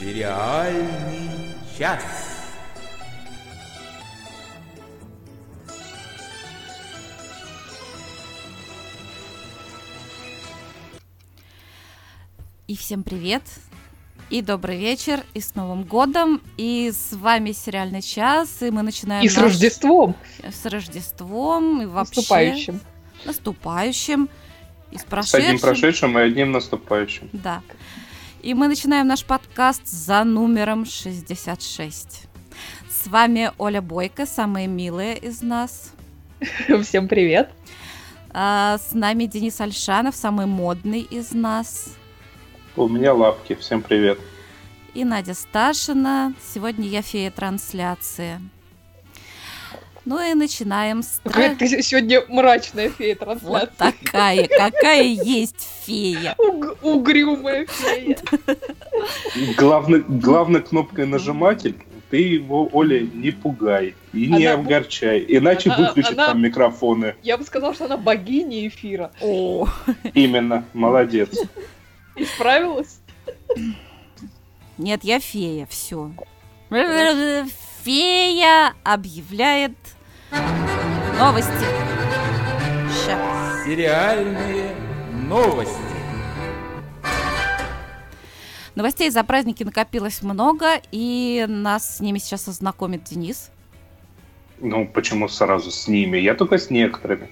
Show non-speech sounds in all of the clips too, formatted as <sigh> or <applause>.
Сериальный час. И всем привет! И добрый вечер, и с Новым годом, и с вами сериальный час, и мы начинаем. И с Рождеством. С Рождеством, и вообще. Наступающим. Наступающим. И с прошедшим. С одним прошедшим и одним наступающим. Да. И мы начинаем наш подкаст за номером 66. С вами Оля Бойко, самая милая из нас. <laughs> Всем привет. А, с нами Денис Альшанов, самый модный из нас. У меня лапки. Всем привет. И Надя Сташина. Сегодня я фея трансляции. Ну и начинаем с... Какая ты сегодня мрачная фея трансляции. Вот такая, какая есть фея. Уг- угрюмая фея. <laughs> Главной, главной кнопкой нажиматель ты его, Оля, не пугай и не она... огорчай, иначе она, выключит она... там микрофоны. Я бы сказал, что она богиня эфира. О. Именно, молодец. Исправилась? Нет, я фея, все. Фея объявляет новости. Сейчас. Сериальные новости. Новостей за праздники накопилось много, и нас с ними сейчас ознакомит Денис. Ну, почему сразу с ними? Я только с некоторыми.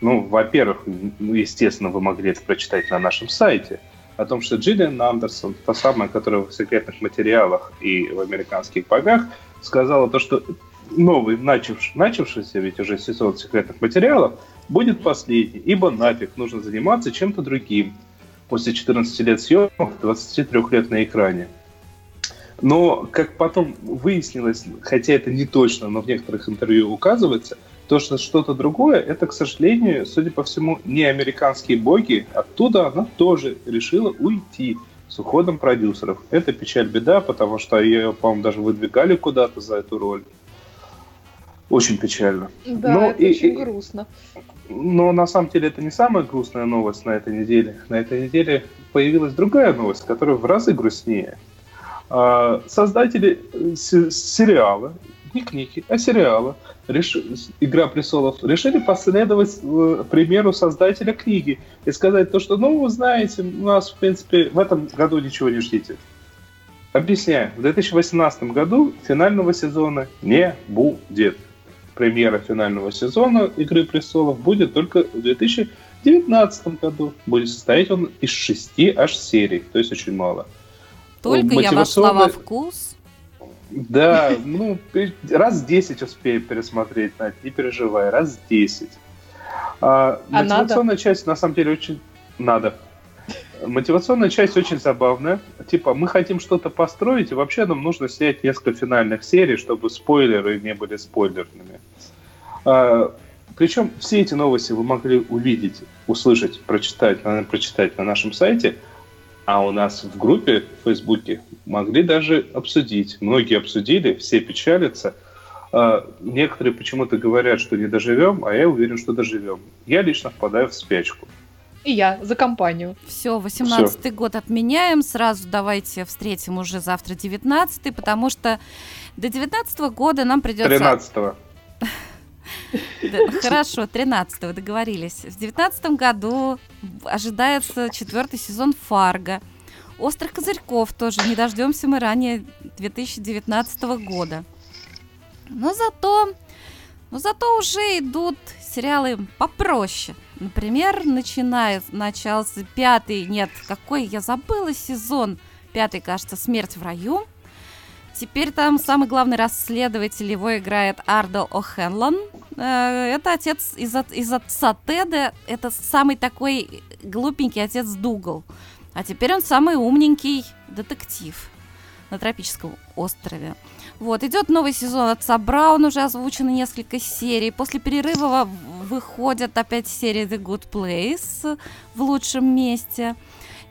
Ну, во-первых, ну, естественно, вы могли это прочитать на нашем сайте о том, что Джиллиан Андерсон, та самая, которая в секретных материалах и в американских богах, сказала то, что новый, начавший, начавшийся ведь уже сезон секретных материалов, будет последний, ибо нафиг нужно заниматься чем-то другим после 14 лет съемок, 23 лет на экране. Но, как потом выяснилось, хотя это не точно, но в некоторых интервью указывается, то, что что-то другое, это, к сожалению, судя по всему, не американские боги. Оттуда она тоже решила уйти с уходом продюсеров. Это печаль-беда, потому что ее, по-моему, даже выдвигали куда-то за эту роль. Очень печально. Да, но это и, очень грустно. Но на самом деле это не самая грустная новость на этой неделе. На этой неделе появилась другая новость, которая в разы грустнее. А, создатели э, сериала, не книги, а сериала реш... «Игра престолов» решили последовать э, примеру создателя книги и сказать то, что, ну, вы знаете, у нас, в принципе, в этом году ничего не ждите. Объясняю. В 2018 году финального сезона не будет премьера финального сезона «Игры престолов» будет только в 2019 году. Будет состоять он из шести аж серий, то есть очень мало. Только я вошла во вкус. Да, ну, раз 10 успею пересмотреть, Надь, не переживай, раз 10. А, а мотивационная надо? часть, на самом деле, очень надо. Мотивационная часть очень забавная. Типа, мы хотим что-то построить, и вообще нам нужно снять несколько финальных серий, чтобы спойлеры не были спойлерными. А, причем все эти новости вы могли увидеть, услышать, прочитать, наверное, прочитать на нашем сайте, а у нас в группе в Фейсбуке могли даже обсудить. Многие обсудили, все печалятся. А, некоторые почему-то говорят, что не доживем, а я уверен, что доживем. Я лично впадаю в спячку. И я за компанию. Все, 18-й год отменяем. Сразу давайте встретим уже завтра 19-й, потому что до 19 года нам придется... 13-го. Хорошо, 13-го договорились. В 19 году ожидается четвертый сезон Фарго. Острых козырьков тоже не дождемся мы ранее 2019 года. Но зато, но зато уже идут сериалы попроще. Например, начинает, начался пятый, нет, какой, я забыла сезон, пятый, кажется, «Смерть в раю». Теперь там самый главный расследователь, его играет Ардо О'Хенлон. Э, это отец из, из отца Теда, это самый такой глупенький отец Дугал. А теперь он самый умненький детектив на тропическом острове. Вот, идет новый сезон отца Браун, уже озвучено несколько серий. После перерыва выходят опять серии The Good Place в лучшем месте.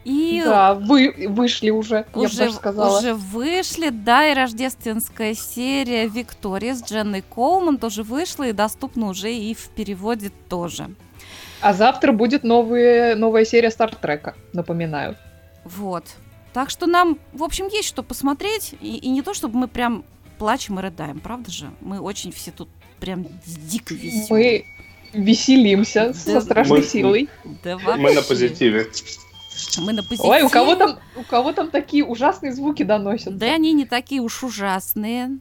И да, вы вышли уже, уже, я бы даже сказала. Уже вышли, да, и рождественская серия Виктория с Дженной Коулман тоже вышла и доступна уже и в переводе тоже. А завтра будет новые, новая серия Стартрека, напоминаю. Вот. Так что нам, в общем, есть что посмотреть. И, и не то, чтобы мы прям плачем и рыдаем, правда же? Мы очень все тут прям дико веселые. Мы веселимся да, со страшной мы, силой. Да мы на позитиве. Мы на позитиве. Ой, у кого там, у кого там такие ужасные звуки доносят? Да они не такие уж ужасные.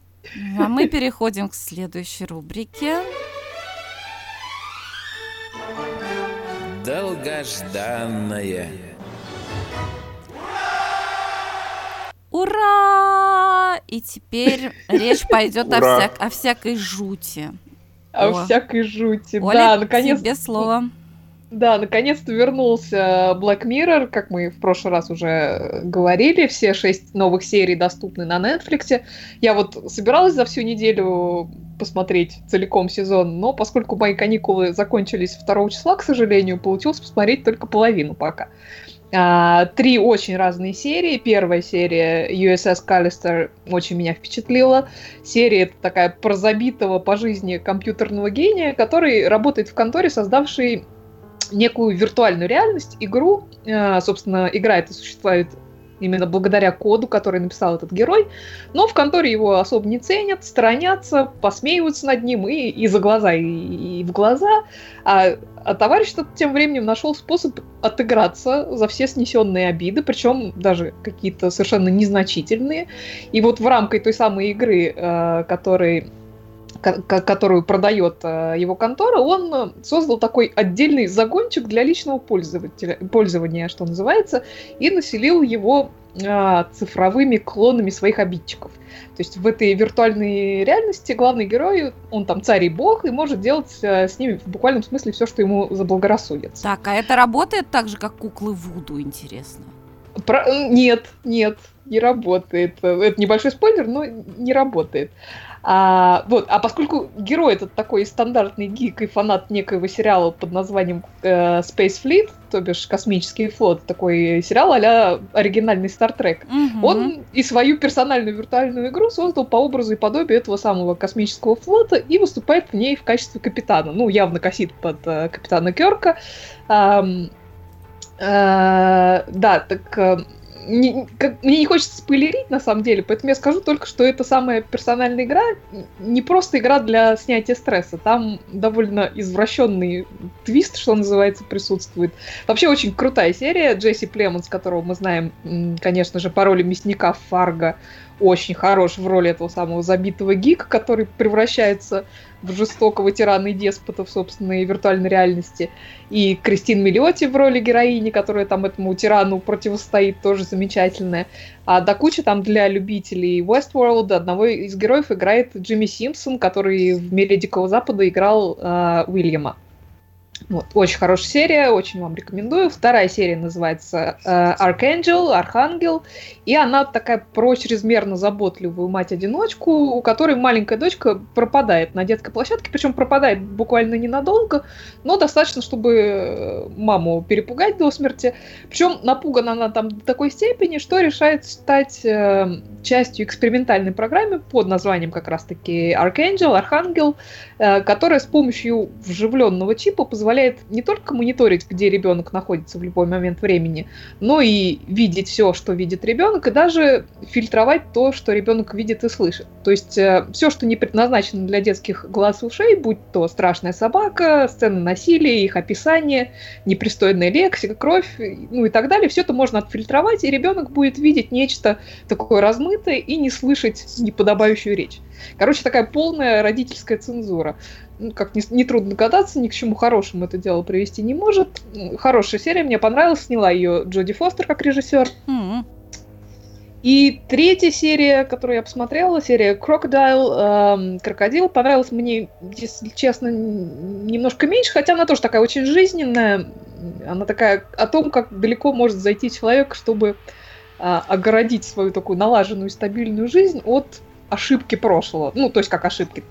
А мы <laughs> переходим к следующей рубрике. Долгожданное. Ура! И теперь речь пойдет о, вся... о всякой жути. О, о всякой жути, Оля, да, наконец. Тебе слово. Да, наконец-то вернулся Black Mirror, как мы в прошлый раз уже говорили, все шесть новых серий доступны на Netflix. Я вот собиралась за всю неделю посмотреть целиком сезон, но поскольку мои каникулы закончились 2 числа, к сожалению, получилось посмотреть только половину пока. А, три очень разные серии. Первая серия USS Callister очень меня впечатлила. Серия это такая про забитого по жизни компьютерного гения, который работает в конторе, создавшей некую виртуальную реальность, игру. Э, собственно, игра эта существует именно благодаря коду, который написал этот герой. Но в конторе его особо не ценят, сторонятся, посмеиваются над ним и, и за глаза, и, и в глаза. А, а товарищ тот тем временем нашел способ отыграться за все снесенные обиды, причем даже какие-то совершенно незначительные. И вот в рамках той самой игры, э, который которую продает э, его контора, он создал такой отдельный загончик для личного пользователя, пользования, что называется, и населил его э, цифровыми клонами своих обидчиков. То есть в этой виртуальной реальности главный герой, он там царь и бог, и может делать э, с ними в буквальном смысле все, что ему заблагорассудится. Так, а это работает так же, как куклы Вуду, интересно? Про... Нет, нет, не работает. Это небольшой спойлер, но не работает. А, вот, а поскольку герой этот такой стандартный гик и фанат некоего сериала под названием э, Space Fleet, то бишь космический флот, такой сериал а оригинальный Star Trek, угу. он и свою персональную виртуальную игру создал по образу и подобию этого самого космического флота и выступает в ней в качестве капитана. Ну, явно косит под э, капитана Керка. Эм, э, да, так э, не, как, мне не хочется спойлерить, на самом деле, поэтому я скажу только, что это самая персональная игра, не просто игра для снятия стресса. Там довольно извращенный твист, что называется, присутствует. Вообще очень крутая серия. Джесси Племонс, которого мы знаем, конечно же, по роли мясника Фарго, очень хорош в роли этого самого забитого гика, который превращается в жестокого тирана и деспота в собственной виртуальной реальности. И Кристин Миллиоти в роли героини, которая там этому тирану противостоит, тоже замечательная. А до кучи там для любителей Westworld одного из героев играет Джимми Симпсон, который в «Мире Дикого Запада» играл э, Уильяма. Вот, очень хорошая серия, очень вам рекомендую. Вторая серия называется э, Archangel, Архангел, и она такая про чрезмерно заботливую мать-одиночку, у которой маленькая дочка пропадает на детской площадке, причем пропадает буквально ненадолго, но достаточно, чтобы э, маму перепугать до смерти. Причем напугана она там до такой степени, что решает стать э, частью экспериментальной программы под названием как раз-таки Archangel, Архангел, э, которая с помощью вживленного чипа позволяет позволяет не только мониторить, где ребенок находится в любой момент времени, но и видеть все, что видит ребенок, и даже фильтровать то, что ребенок видит и слышит. То есть э, все, что не предназначено для детских глаз и ушей, будь то страшная собака, сцены насилия, их описание, непристойная лексика, кровь, ну и так далее, все это можно отфильтровать, и ребенок будет видеть нечто такое размытое и не слышать неподобающую речь. Короче, такая полная родительская цензура ну, как не, не трудно догадаться, ни к чему хорошему это дело привести не может. Хорошая серия, мне понравилась, сняла ее Джоди Фостер как режиссер. Mm-hmm. И третья серия, которую я посмотрела, серия Crocodile, эм, Крокодил, понравилась мне, если честно, немножко меньше, хотя она тоже такая очень жизненная. Она такая о том, как далеко может зайти человек, чтобы э, огородить свою такую налаженную стабильную жизнь от ошибки прошлого. Ну, то есть как ошибки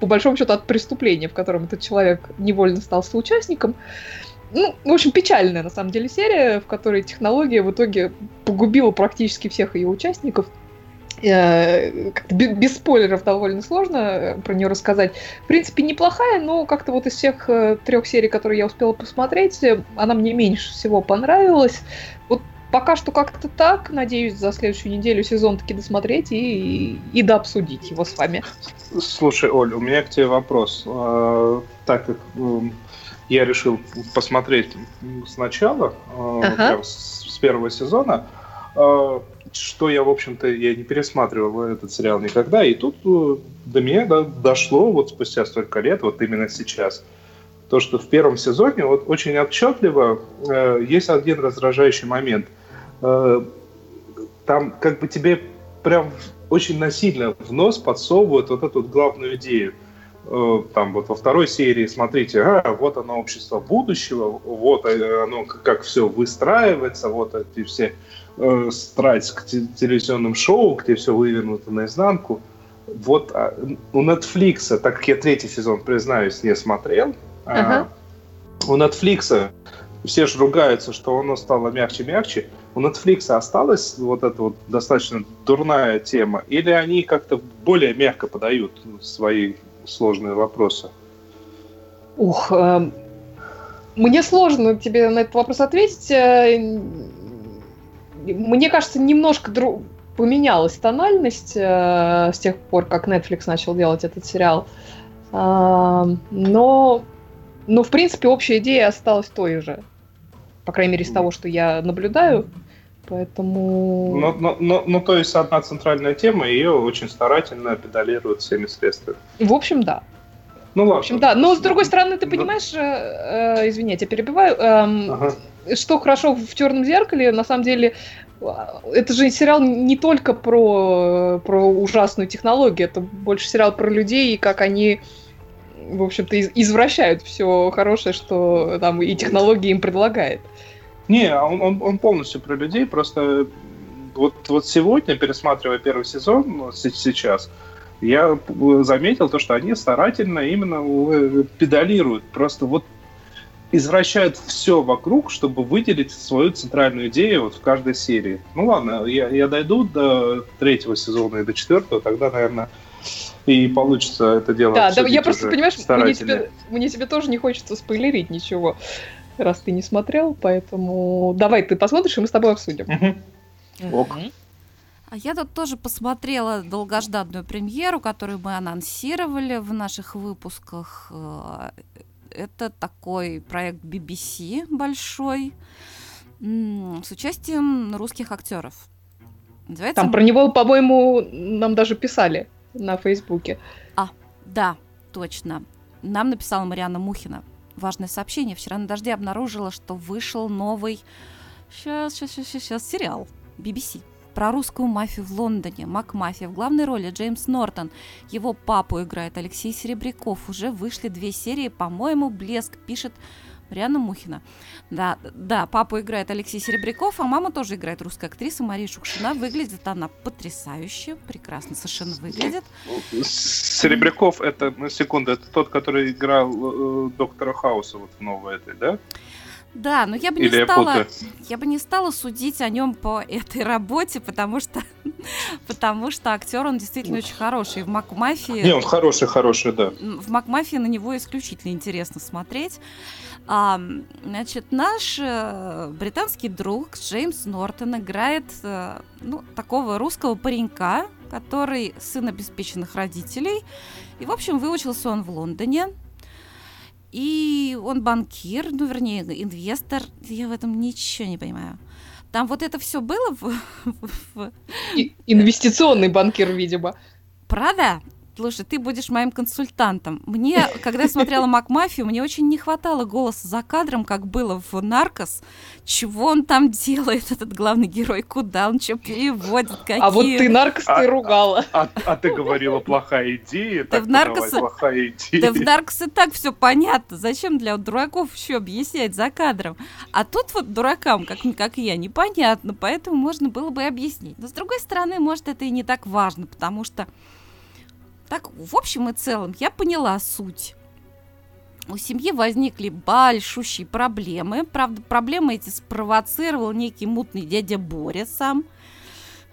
по большому счету, от преступления, в котором этот человек невольно стал соучастником. Ну, в общем, печальная, на самом деле, серия, в которой технология в итоге погубила практически всех ее участников. Э, без спойлеров довольно сложно э, про нее рассказать. В принципе, неплохая, но как-то вот из всех э, трех серий, которые я успела посмотреть, она мне меньше всего понравилась. Пока что как-то так. Надеюсь, за следующую неделю сезон таки досмотреть и, и, и дообсудить его с вами. Слушай, Оль, у меня к тебе вопрос. А, так как эм, я решил посмотреть сначала, э, ага. с, с первого сезона, э, что я, в общем-то, я не пересматривал этот сериал никогда, и тут э, до меня да, дошло вот спустя столько лет, вот именно сейчас, то, что в первом сезоне вот очень отчетливо э, есть один раздражающий момент. Э, там как бы тебе прям очень насильно в нос подсовывают вот эту вот главную идею – Э, там вот во второй серии, смотрите, а, вот оно общество будущего, вот оно как все выстраивается, вот эти все э, страсть к телевизионным шоу, где все вывернуто наизнанку. Вот а, у Netflix, так как я третий сезон, признаюсь, не смотрел, uh-huh. а, у Netflix все же ругаются, что оно стало мягче-мягче. У Netflix осталась вот эта вот достаточно дурная тема, или они как-то более мягко подают свои сложные вопросы? Ух, э, мне сложно тебе на этот вопрос ответить. Э, мне кажется, немножко дру... поменялась тональность э, с тех пор, как Netflix начал делать этот сериал. Э, но, но, в принципе, общая идея осталась той же. По крайней мере, из того, что я наблюдаю. Поэтому... Ну, ну, ну, ну, то есть одна центральная тема, ее очень старательно педалируют всеми средствами. В общем, да. Ну ладно. В общем, да. Но с другой стороны, ты понимаешь, э, э, извини, я тебя перебиваю, э, ага. что хорошо в черном зеркале, на самом деле, это же сериал не только про, про ужасную технологию, это больше сериал про людей и как они в общем-то, извращают все хорошее, что там и технологии им предлагает. Не, а он, он, он полностью про людей, просто вот, вот сегодня, пересматривая первый сезон, ну, сейчас, я заметил то, что они старательно именно э, педалируют, просто вот извращают все вокруг, чтобы выделить свою центральную идею вот в каждой серии. Ну ладно, я, я дойду до третьего сезона и до четвертого, тогда, наверное, и получится это дело. Да, да я просто, понимаешь, мне тебе, мне тебе тоже не хочется спойлерить ничего раз ты не смотрел, поэтому давай ты посмотришь, и мы с тобой обсудим. Ок. А я тут тоже посмотрела долгожданную премьеру, которую мы анонсировали в наших выпусках. Э, это такой проект BBC большой с участием русских актеров. Называется... Там про него, по-моему, нам даже писали на Фейсбуке. А, да, точно. Нам написала Мариана Мухина важное сообщение. Вчера на дожде обнаружила, что вышел новый сейчас, сейчас, сейчас, сейчас, сериал BBC про русскую мафию в Лондоне. Макмафия. В главной роли Джеймс Нортон. Его папу играет Алексей Серебряков. Уже вышли две серии. По-моему, блеск пишет Марианна Мухина. Да, да, папу играет Алексей Серебряков, а мама тоже играет русская актриса Мария Шукшина. Выглядит она потрясающе, прекрасно совершенно выглядит. Серебряков, это, на секунду, это тот, который играл э, доктора Хауса вот в новой этой, да? Да, но я бы Или не стала, я, я бы не стала судить о нем по этой работе, потому что, <laughs> потому что актер он действительно очень хороший. В Макмафии. Не, он хороший, хороший, да. В Макмафии на него исключительно интересно смотреть. А, значит, наш э, британский друг Джеймс Нортон играет э, ну, такого русского паренька, который сын обеспеченных родителей. И, в общем, выучился он в Лондоне. И он банкир, ну, вернее, инвестор. Я в этом ничего не понимаю. Там вот это все было в... <laughs> в... инвестиционный банкир, видимо. Правда? Слушай, ты будешь моим консультантом. Мне, когда я смотрела Макмафию, мне очень не хватало голоса за кадром, как было в «Наркос». Чего он там делает, этот главный герой? Куда он что переводит? Какие... А вот ты «Наркос» ты а, ругала. А, а, а ты говорила плохая идея, да в «Наркос» плохая идея. Да в «Наркос» и так все понятно. Зачем для дураков еще объяснять за кадром? А тут вот дуракам, как, как я, непонятно, поэтому можно было бы объяснить. Но с другой стороны, может, это и не так важно, потому что так, в общем и целом, я поняла суть. У семьи возникли большущие проблемы. Правда, проблемы эти спровоцировал некий мутный дядя Боря сам.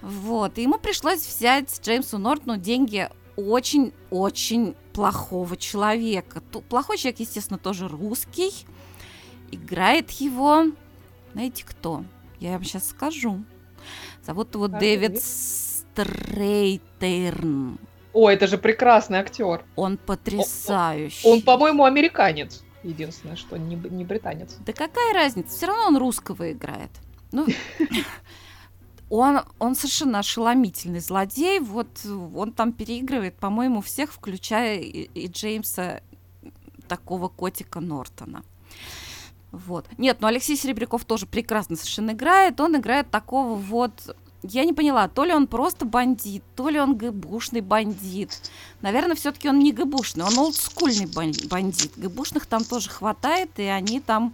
Вот. И ему пришлось взять Джеймсу Нортону деньги очень-очень плохого человека. Плохой человек, естественно, тоже русский. Играет его, знаете кто? Я вам сейчас скажу. Зовут его Дэвид? Стрейтерн. О, это же прекрасный актер. Он потрясающий. Он, по-моему, американец. Единственное, что не, не британец. Да какая разница? Все равно он русского играет. Ну, <laughs> он, он совершенно ошеломительный злодей. Вот он там переигрывает, по-моему, всех, включая и, и Джеймса, такого котика Нортона. Вот. Нет, ну Алексей Серебряков тоже прекрасно совершенно играет. Он играет такого вот... Я не поняла, то ли он просто бандит, то ли он ГБушный бандит. Наверное, все-таки он не ГБушный, он олдскульный бан- бандит. ГБушных там тоже хватает, и они там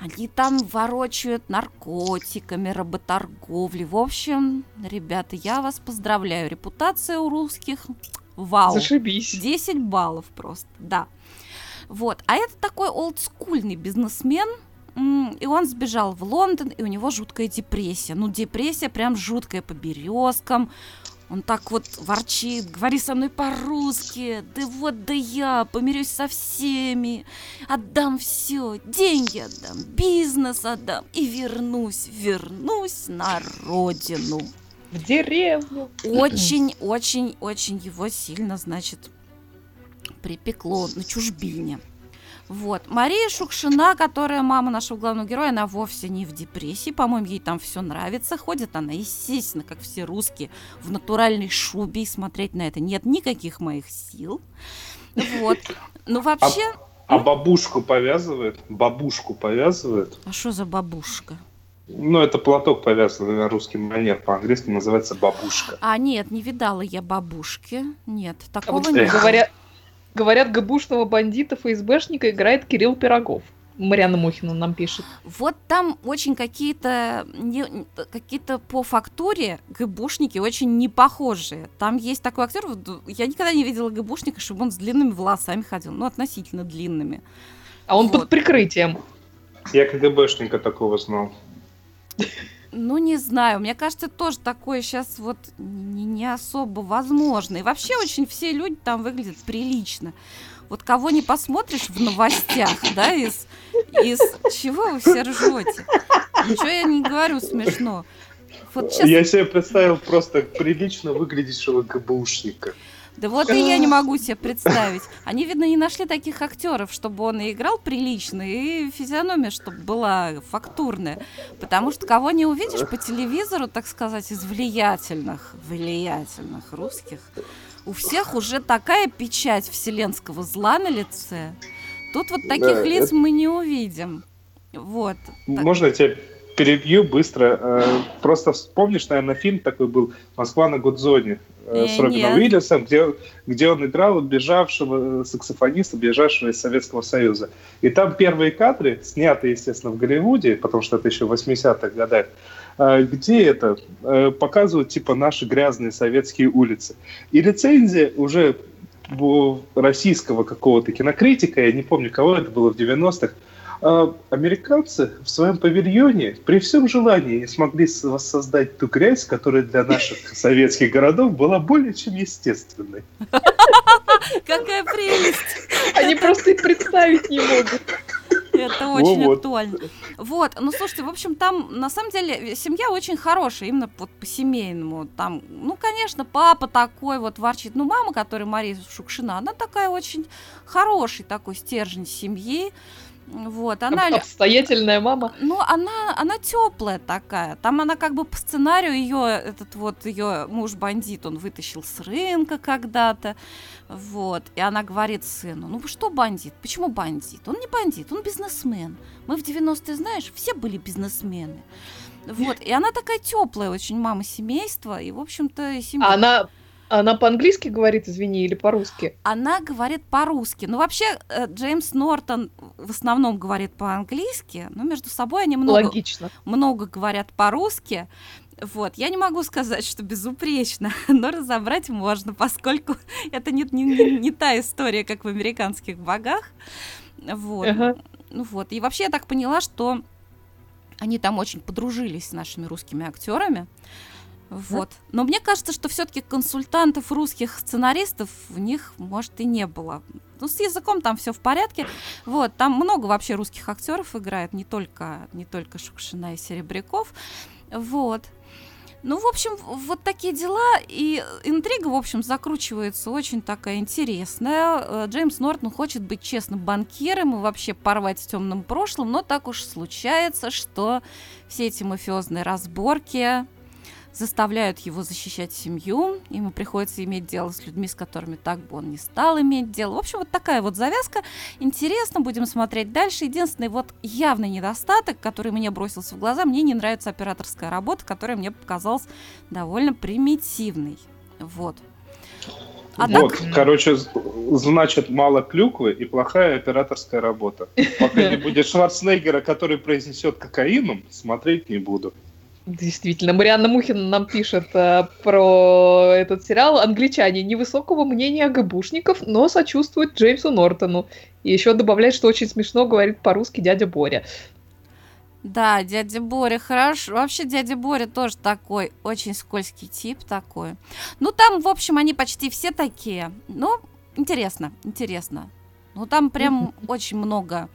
они там ворочают наркотиками, работорговлей. В общем, ребята, я вас поздравляю. Репутация у русских вау. Зашибись. 10 баллов просто, да. Вот. А это такой олдскульный бизнесмен, и он сбежал в Лондон, и у него жуткая депрессия. Ну, депрессия прям жуткая по березкам. Он так вот ворчит, говори со мной по-русски, да вот да я помирюсь со всеми, отдам все, деньги отдам, бизнес отдам и вернусь, вернусь на родину В деревню. очень, очень, очень его сильно, значит, припекло на чужбине. Вот. Мария Шукшина, которая мама нашего главного героя, она вовсе не в депрессии. По-моему, ей там все нравится. Ходит она, естественно, как все русские, в натуральной шубе. И смотреть на это нет никаких моих сил. Вот. Ну, вообще... А бабушку повязывает? Бабушку повязывает? А что за бабушка? Ну, это платок повязанный на русский манер. По-английски называется бабушка. А, нет, не видала я бабушки. Нет, А такого вот нет. говорят, говорят, ГБушного бандита ФСБшника играет Кирилл Пирогов. Марьяна Мухина нам пишет. Вот там очень какие-то какие-то по фактуре ГБушники очень не похожие. Там есть такой актер, я никогда не видела ГБушника, чтобы он с длинными волосами ходил, ну относительно длинными. А он Вот. под прикрытием. Я КГБшника такого знал. Ну не знаю, мне кажется, тоже такое сейчас вот не, не особо возможно. И вообще очень все люди там выглядят прилично. Вот кого не посмотришь в новостях, да, из, из чего вы все ржете? Ничего я не говорю смешно. Вот сейчас Я себе представил просто прилично выглядящего ГБушника. Да вот и я не могу себе представить. Они, видно, не нашли таких актеров, чтобы он и играл прилично, и физиономия, чтобы была фактурная. Потому что кого не увидишь по телевизору, так сказать, из влиятельных, влиятельных русских, у всех уже такая печать вселенского зла на лице. Тут вот таких Да, лиц это- мы не увидим. Вот. Так. Можно я тебя перебью быстро? Э, Просто вспомнишь, наверное, фильм такой был «Москва на Гудзоне» с Робином. Уильямсом, где, где он играл бежавшего э, саксофониста, бежавшего из Советского Союза. И там первые кадры, снятые, естественно, в Голливуде, потому что это еще в 80-х годах, э, где это э, показывают типа наши грязные советские улицы. И рецензия уже российского какого-то кинокритика, я не помню, кого это было в 90-х, а американцы в своем павильоне при всем желании смогли воссоздать ту грязь, которая для наших <laughs> советских городов была более чем естественной. Какая прелесть! Они просто и представить не могут. Это очень Вот. актуально. Вот, ну слушайте, в общем, там на самом деле семья очень хорошая, именно вот по-семейному. Там, ну, конечно, папа такой вот ворчит. Ну, мама, которая Мария Шукшина, она такая очень хороший такой стержень семьи. Вот, она... Об- Обстоятельная мама. Ну, она, она теплая такая. Там она как бы по сценарию ее, этот вот ее муж бандит, он вытащил с рынка когда-то. Вот. И она говорит сыну, ну что бандит? Почему бандит? Он не бандит, он бизнесмен. Мы в 90-е, знаешь, все были бизнесмены. Вот. И она такая теплая очень мама семейства. И, в общем-то, семья... А она, она по-английски говорит, извини, или по-русски? Она говорит по-русски. Ну, вообще, э, Джеймс Нортон в основном говорит по-английски, но между собой они много, Логично. много говорят по-русски. Вот, я не могу сказать, что безупречно, <laughs> но разобрать можно, поскольку <laughs> это не, не, не- не та история, как в американских богах. Вот. Ага. Ну вот. И вообще я так поняла, что они там очень подружились с нашими русскими актерами. Вот. Но мне кажется, что все-таки консультантов русских сценаристов в них, может, и не было. Ну, с языком там все в порядке. Вот, там много вообще русских актеров играет, не только, не только Шукшина и Серебряков. Вот. Ну, в общем, вот такие дела, и интрига, в общем, закручивается очень такая интересная. Э, Джеймс Нортон хочет быть честным банкиром и вообще порвать с темным прошлым, но так уж случается, что все эти мафиозные разборки заставляют его защищать семью, ему приходится иметь дело с людьми, с которыми так бы он не стал иметь дело. В общем, вот такая вот завязка. Интересно, будем смотреть дальше. Единственный вот явный недостаток, который мне бросился в глаза, мне не нравится операторская работа, которая мне показалась довольно примитивной. Вот. А вот, так... короче, значит, мало клюквы и плохая операторская работа. Пока <laughs> не будет Шварценеггера, который произнесет кокаином, смотреть не буду. Действительно, Марианна Мухина нам пишет э, про этот сериал. Англичане невысокого мнения о ГБушников, но сочувствуют Джеймсу Нортону. И еще добавляет, что очень смешно говорит по-русски дядя Боря. Да, дядя Боря, хорошо. Вообще дядя Боря тоже такой, очень скользкий тип такой. Ну, там, в общем, они почти все такие. Ну, интересно, интересно. Ну, там прям <laughs> очень много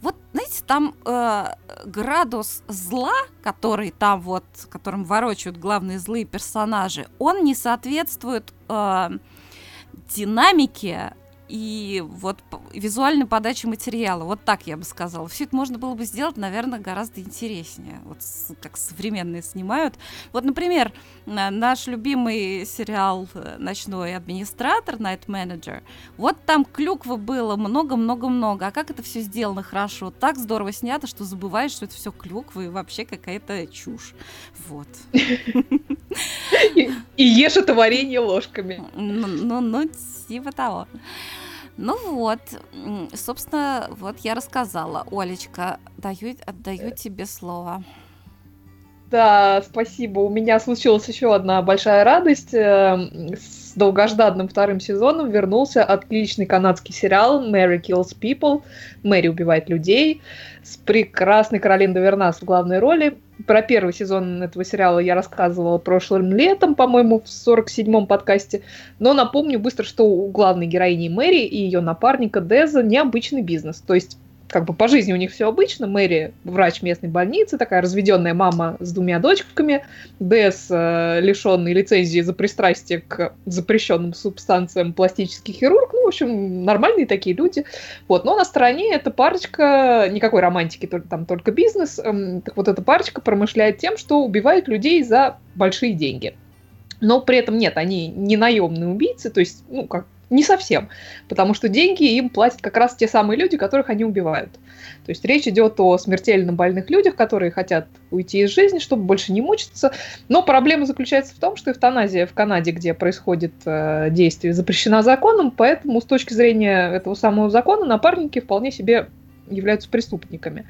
вот, знаете, там э, градус зла, который там вот, которым ворочают главные злые персонажи, он не соответствует э, динамике и вот визуальной подачи материала. Вот так я бы сказала. Все это можно было бы сделать, наверное, гораздо интереснее. Вот как современные снимают. Вот, например, наш любимый сериал э, «Ночной администратор», «Night Manager», вот там клюквы было много-много-много. А как это все сделано хорошо? Так здорово снято, что забываешь, что это все клюквы и вообще какая-то чушь. Вот. И ешь это варенье ложками. Ну, ну, ну типа того. Ну вот, собственно, вот я рассказала. Олечка, даю, отдаю тебе слово. Да, спасибо. У меня случилась еще одна большая радость. Эм, с долгожданным вторым сезоном вернулся отличный канадский сериал «Mary Kills People». Мэри убивает людей. С прекрасной Каролин Довернас в главной роли. Про первый сезон этого сериала я рассказывала прошлым летом, по-моему, в 47-м подкасте. Но напомню быстро, что у главной героини Мэри и ее напарника Деза необычный бизнес. То есть как бы по жизни у них все обычно. Мэри врач местной больницы, такая разведенная мама с двумя дочками. Дэс, э, лишенный лицензии за пристрастие к запрещенным субстанциям, пластический хирург. Ну, в общем, нормальные такие люди. Вот. Но на стороне эта парочка, никакой романтики, там только бизнес. Э, так вот, эта парочка промышляет тем, что убивает людей за большие деньги. Но при этом нет, они не наемные убийцы, то есть, ну, как не совсем, потому что деньги им платят как раз те самые люди, которых они убивают. То есть речь идет о смертельно больных людях, которые хотят уйти из жизни, чтобы больше не мучиться. Но проблема заключается в том, что эвтаназия в Канаде, где происходит э, действие, запрещена законом, поэтому с точки зрения этого самого закона напарники вполне себе являются преступниками.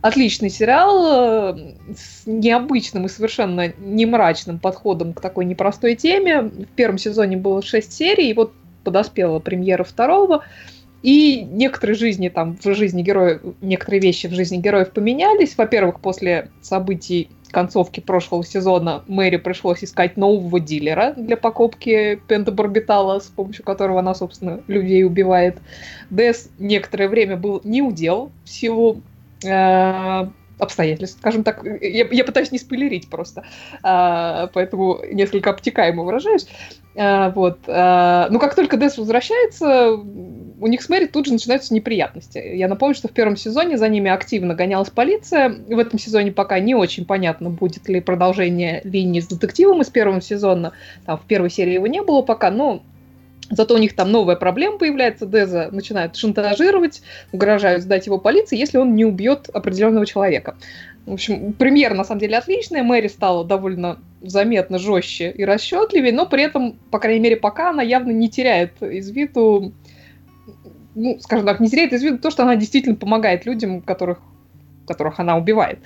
Отличный сериал э, с необычным и совершенно не мрачным подходом к такой непростой теме. В первом сезоне было 6 серий, и вот подоспела премьера второго, и некоторые жизни там в жизни героев, некоторые вещи в жизни героев поменялись. Во-первых, после событий концовки прошлого сезона Мэри пришлось искать нового дилера для покупки пентаборбитала, с помощью которого она, собственно, людей убивает. Дэс некоторое время был неудел в силу э, обстоятельств, скажем так. Я, я пытаюсь не спойлерить просто, э, поэтому несколько обтекаемо выражаюсь. А, вот. А, но как только Дэс возвращается, у них с Мэри тут же начинаются неприятности. Я напомню, что в первом сезоне за ними активно гонялась полиция. В этом сезоне пока не очень понятно, будет ли продолжение линии с детективом из первого сезона. Там в первой серии его не было пока, но Зато у них там новая проблема появляется. Деза начинают шантажировать, угрожают сдать его полиции, если он не убьет определенного человека. В общем, премьера на самом деле отличная. Мэри стала довольно заметно жестче и расчетливее, но при этом, по крайней мере, пока она явно не теряет из виду, ну, скажем так, не теряет из виду то, что она действительно помогает людям, которых которых она убивает.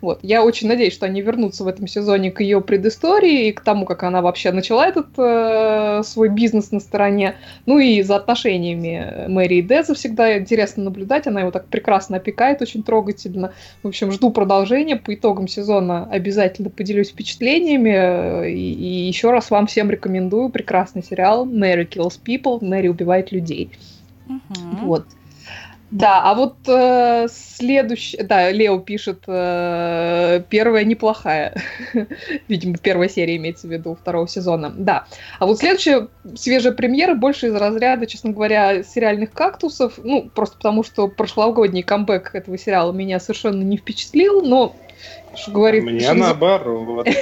Вот. Я очень надеюсь, что они вернутся в этом сезоне к ее предыстории и к тому, как она вообще начала этот э, свой бизнес на стороне. Ну и за отношениями Мэри и Деза всегда интересно наблюдать. Она его так прекрасно опекает, очень трогательно. В общем, жду продолжения. По итогам сезона обязательно поделюсь впечатлениями. И, и еще раз вам всем рекомендую прекрасный сериал Мэри Kills People. Мэри убивает людей. Угу. Вот. Да, а вот э, следующий, да, Лео пишет, э, первая неплохая, <laughs> видимо, первая серия имеется в виду второго сезона, да. А вот следующая свежая премьера больше из разряда, честно говоря, сериальных кактусов, ну, просто потому что прошлогодний камбэк этого сериала меня совершенно не впечатлил, но что говорит... Мне что наоборот. <laughs>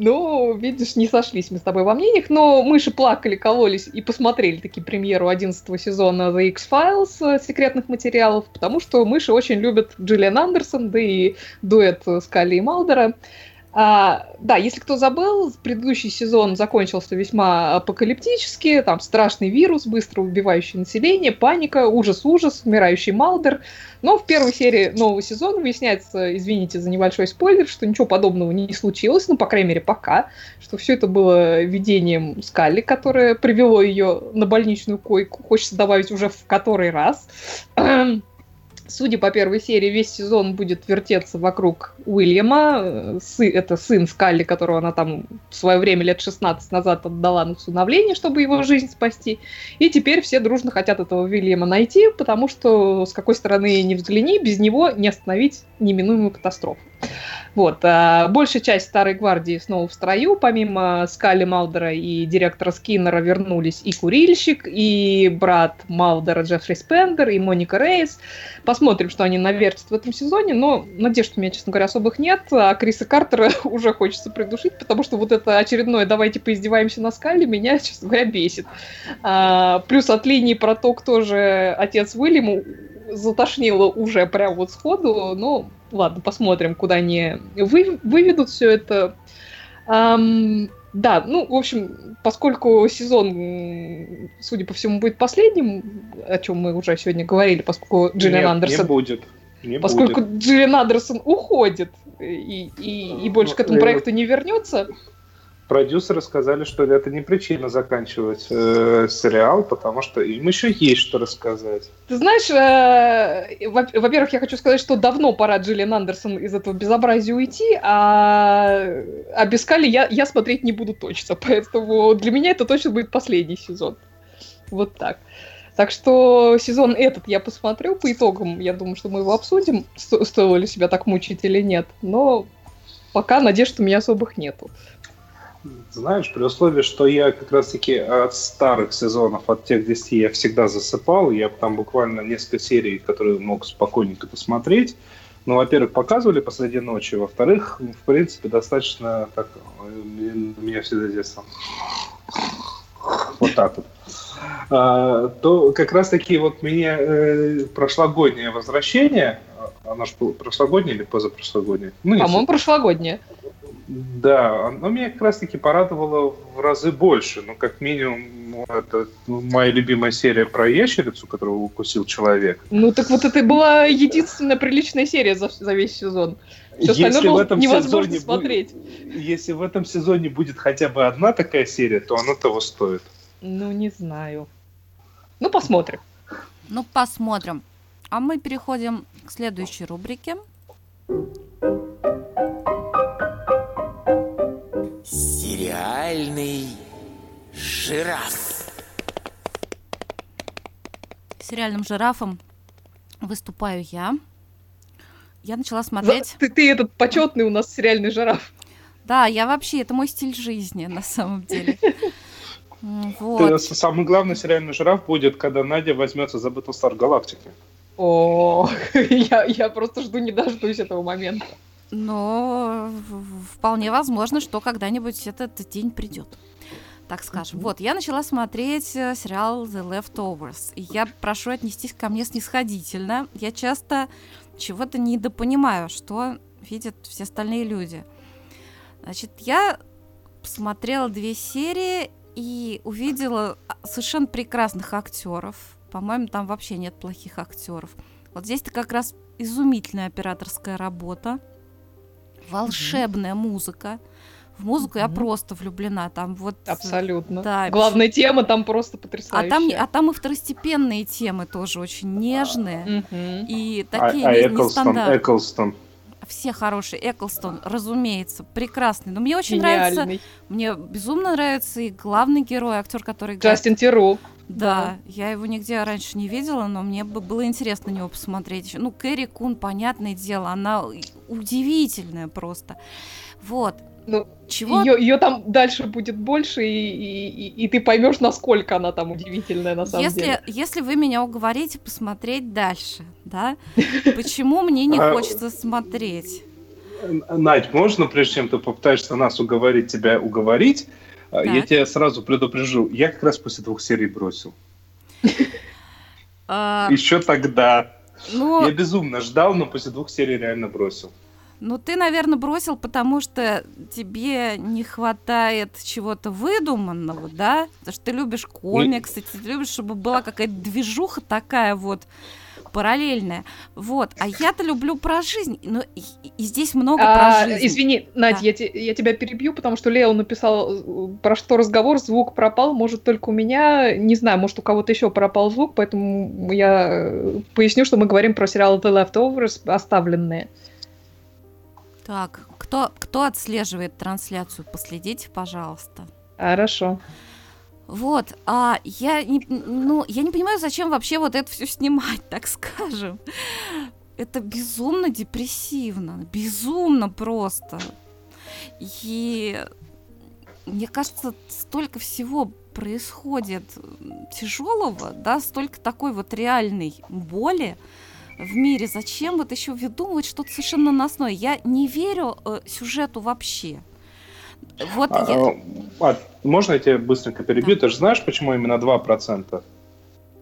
Ну, видишь, не сошлись мы с тобой во мнениях, но мыши плакали, кололись и посмотрели таки премьеру 11 сезона The X-Files э, секретных материалов, потому что мыши очень любят Джиллиан Андерсон, да и дуэт Скалли и Малдера. А, да, если кто забыл, предыдущий сезон закончился весьма апокалиптически, там страшный вирус, быстро убивающий население, паника, ужас-ужас, умирающий Малдер. Но в первой серии нового сезона выясняется, извините за небольшой спойлер, что ничего подобного не случилось, ну, по крайней мере, пока, что все это было видением Скалли, которое привело ее на больничную койку, хочется добавить уже в который раз. Судя по первой серии, весь сезон будет вертеться вокруг Уильяма. Сы, это сын Скалли, которого она там в свое время, лет 16 назад, отдала на усыновление, чтобы его жизнь спасти. И теперь все дружно хотят этого Уильяма найти, потому что с какой стороны не взгляни, без него не остановить неминуемую катастрофу. Вот. А большая часть Старой Гвардии снова в строю. Помимо Скали Малдера и директора Скиннера вернулись и Курильщик, и брат Малдера Джеффри Спендер, и Моника Рейс. Посмотрим, что они навертят в этом сезоне, но надежд у меня, честно говоря, особых нет. А Криса Картера <laughs> уже хочется придушить, потому что вот это очередное «давайте поиздеваемся на Скале» меня, честно говоря, бесит. А, плюс от линии про то, кто же отец Уильяма, затошнило уже прям вот сходу, но ладно, посмотрим, куда они вы, выведут все это. Um, да, ну, в общем, поскольку сезон, судя по всему, будет последним, о чем мы уже сегодня говорили, поскольку Джиллиан Нет, Андерсон... не будет. Не поскольку будет. Джиллиан Андерсон уходит и, и, и больше к этому ну, проекту не вернется, продюсеры сказали, что это не причина заканчивать э, сериал, потому что им еще есть что рассказать. Ты знаешь, э, во-первых, я хочу сказать, что давно пора Джиллиан Андерсон из этого безобразия уйти, а, а без Кали я, я смотреть не буду точно, <laughs> поэтому для меня это точно будет последний сезон. Вот так. Так что сезон этот я посмотрю по итогам. Я думаю, что мы его обсудим, сто- стоило ли себя так мучить или нет. Но пока надежд у меня особых нету. Знаешь, при условии, что я как раз-таки от старых сезонов, от тех 10 я всегда засыпал, я там буквально несколько серий, которые мог спокойненько посмотреть. Ну, во-первых, показывали посреди ночи, во-вторых, в принципе, достаточно так... Меня всегда детство. Вот так вот. А, то как раз-таки вот мне э, прошлогоднее возвращение, оно же было прошлогоднее или позапрошлогоднее? Ну, По-моему, прошлогоднее. Да, оно меня как раз-таки порадовало в разы больше. Ну, как минимум, ну, это моя любимая серия про ящерицу, которую укусил человек. Ну, так вот это была единственная приличная серия за, за весь сезон. Все если в этом невозможно сезоне смотреть. Будет, если в этом сезоне будет хотя бы одна такая серия, то она того стоит. Ну, не знаю. Ну, посмотрим. Ну, посмотрим. А мы переходим к следующей рубрике. Сериальный жираф. Сериальным жирафом выступаю я. Я начала смотреть... Ты, ты этот почетный у нас сериальный жираф. Да, я вообще, это мой стиль жизни на самом деле. <laughs> Вот. Самый главный сериальный жираф будет, когда Надя возьмется за Battlestar Галактики. О, <laughs> я, я просто жду не дождусь этого момента. Но вполне возможно, что когда-нибудь этот день придет. Так скажем. Mm-hmm. Вот, я начала смотреть э, сериал The Leftovers. И я прошу отнестись ко мне снисходительно. Я часто чего-то недопонимаю, что видят все остальные люди. Значит, я посмотрела две серии и увидела совершенно прекрасных актеров. По-моему, там вообще нет плохих актеров. Вот здесь-то как раз изумительная операторская работа, волшебная музыка. В музыку я Мгм. просто влюблена. Там вот. э, Абсолютно. да, Главная тема там просто А потрясающая. там, а там и второстепенные темы тоже очень нежные. Мгм. И А, такие а не- Эклстон, нестандартные. Эклстон. Все хорошие. Эклстон, разумеется, прекрасный. Но мне очень нравится, Гениальный. мне безумно нравится и главный герой, актер, который играет. Джастин Тиру. Да, я его нигде раньше не видела, но мне бы было интересно на него посмотреть. Ну, Кэрри Кун, понятное дело, она удивительная просто. Вот. Ну, Чего? Ее, там дальше будет больше, и, и- и- и ты поймешь, насколько она там удивительная на самом Если, деле. если вы меня уговорите посмотреть дальше, да, <laughs> почему мне не А, хочется смотреть? Надь, можно, прежде чем ты попытаешься нас уговорить, тебя уговорить, а, я Так. тебя сразу предупрежу. Я как раз после двух серий бросил. А, Еще тогда. ну, Я безумно ждал, но после двух серий реально бросил. Ну, ты, наверное, бросил, потому что тебе не хватает чего-то выдуманного, да? Потому что ты любишь комиксы, ты любишь, чтобы была какая-то движуха такая вот параллельная. Вот. А я-то люблю про жизнь. Ну, и, и здесь много А, про жизнь. извини, Надь, Да. я, те- я тебя перебью, потому что Лео написал, э, про что разговор, звук пропал, может, только у меня, не знаю, может, у кого-то еще пропал звук, поэтому я э, поясню, что мы говорим про сериал The Leftovers, оставленные. Так, кто, кто отслеживает трансляцию? Последите, пожалуйста. Хорошо. Вот, а я не, ну, я не понимаю, зачем вообще вот это все снимать, так скажем. Это безумно депрессивно, безумно просто. И мне кажется, столько всего происходит тяжелого, да, столько такой вот реальной боли в мире. Зачем вот еще выдумывать что-то совершенно наносное? Я не верю э, сюжету вообще. Вот А, я... а, можно я тебя быстренько перебью? Ты же знаешь, почему именно 2%?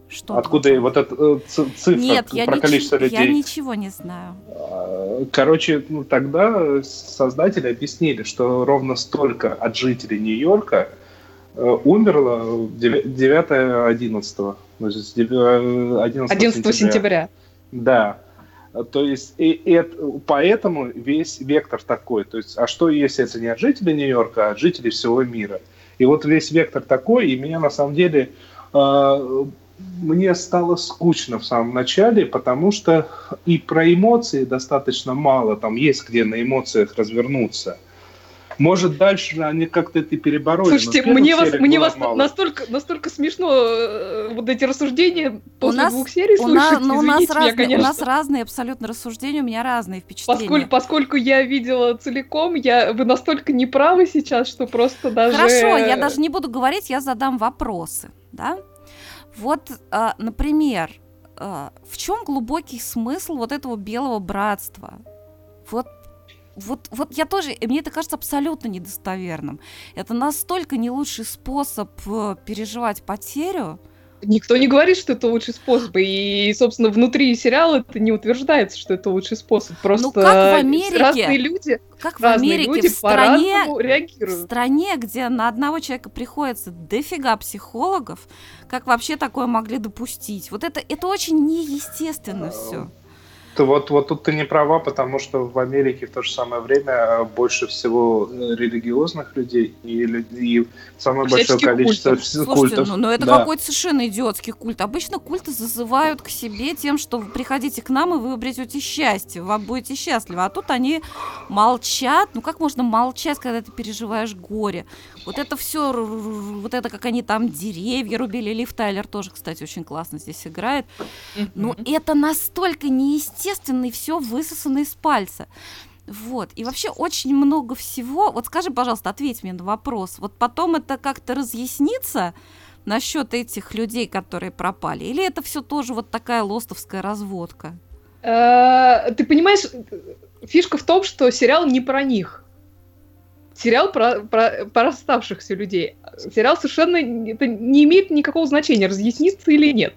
Что Откуда и вот эта э, цифра Нет, я, про ничего- количество людей? я ничего не знаю. А, Короче, ну, тогда создатели объяснили, что ровно столько от жителей Нью-Йорка э, умерло 9-11. Ну, то есть дев- э, 11, 11 сентября. Да. То есть и, и это- поэтому весь вектор такой. То есть, а что если это не от жителей Нью-Йорка, а от жителей всего мира? И вот весь вектор такой, и меня на самом деле э, мне стало скучно в самом начале, потому что и про эмоции достаточно мало, там есть где на эмоциях развернуться. Может, дальше они как-то это перебороли. Слушайте, мне вас, мне вас мало. настолько, настолько смешно э, вот эти рассуждения после нас- двух серий У нас, слушать. но у, нас Извините меня, разные, у конечно. нас разные абсолютно рассуждения, у меня разные впечатления. Поскольку, поскольку я видела целиком, я, вы настолько неправы сейчас, что просто даже... Хорошо, я даже не буду говорить, я задам вопросы, да? Вот, а, например, а, в чем глубокий смысл вот этого белого братства? Вот вот, вот я тоже, мне это кажется абсолютно недостоверным. Это настолько не лучший способ э, переживать потерю. Никто не говорит, что это лучший способ. И, собственно, внутри сериала это не утверждается, что это лучший способ. Просто Ну, как в Америке. разные люди, Как в разные Америке, люди в стране, по-разному в реагируют. стране, где на одного человека приходится дофига психологов, как вообще такое могли допустить? Вот это, это очень неестественно все. Ты вот, вот тут ты не права, потому что в Америке в то же самое время э, больше всего э, религиозных людей и, и самое большое количество культов. вс- Слушайте, культов. ну, ну это Да. какой-то совершенно идиотский культ. Обычно культы зазывают к себе тем, что вы приходите к нам, и вы обретете счастье, вы будете счастливы. А тут они молчат. Ну как можно молчать, когда ты переживаешь горе? Вот это все, вот это как они там деревья рубили. Лив Тайлер тоже, кстати, очень классно здесь играет. Мгм. это настолько неестественно и все высосано из пальца. Вот. И вообще очень много всего. Вот скажи, пожалуйста, ответь мне на вопрос. Вот потом это как-то разъяснится насчет этих людей, которые пропали? Или это все тоже вот такая лостовская разводка? Э, Ты понимаешь, фишка в том, что сериал не про них. Сериал про, про, про оставшихся людей. Сериал совершенно это не имеет никакого значения, разъяснится или нет.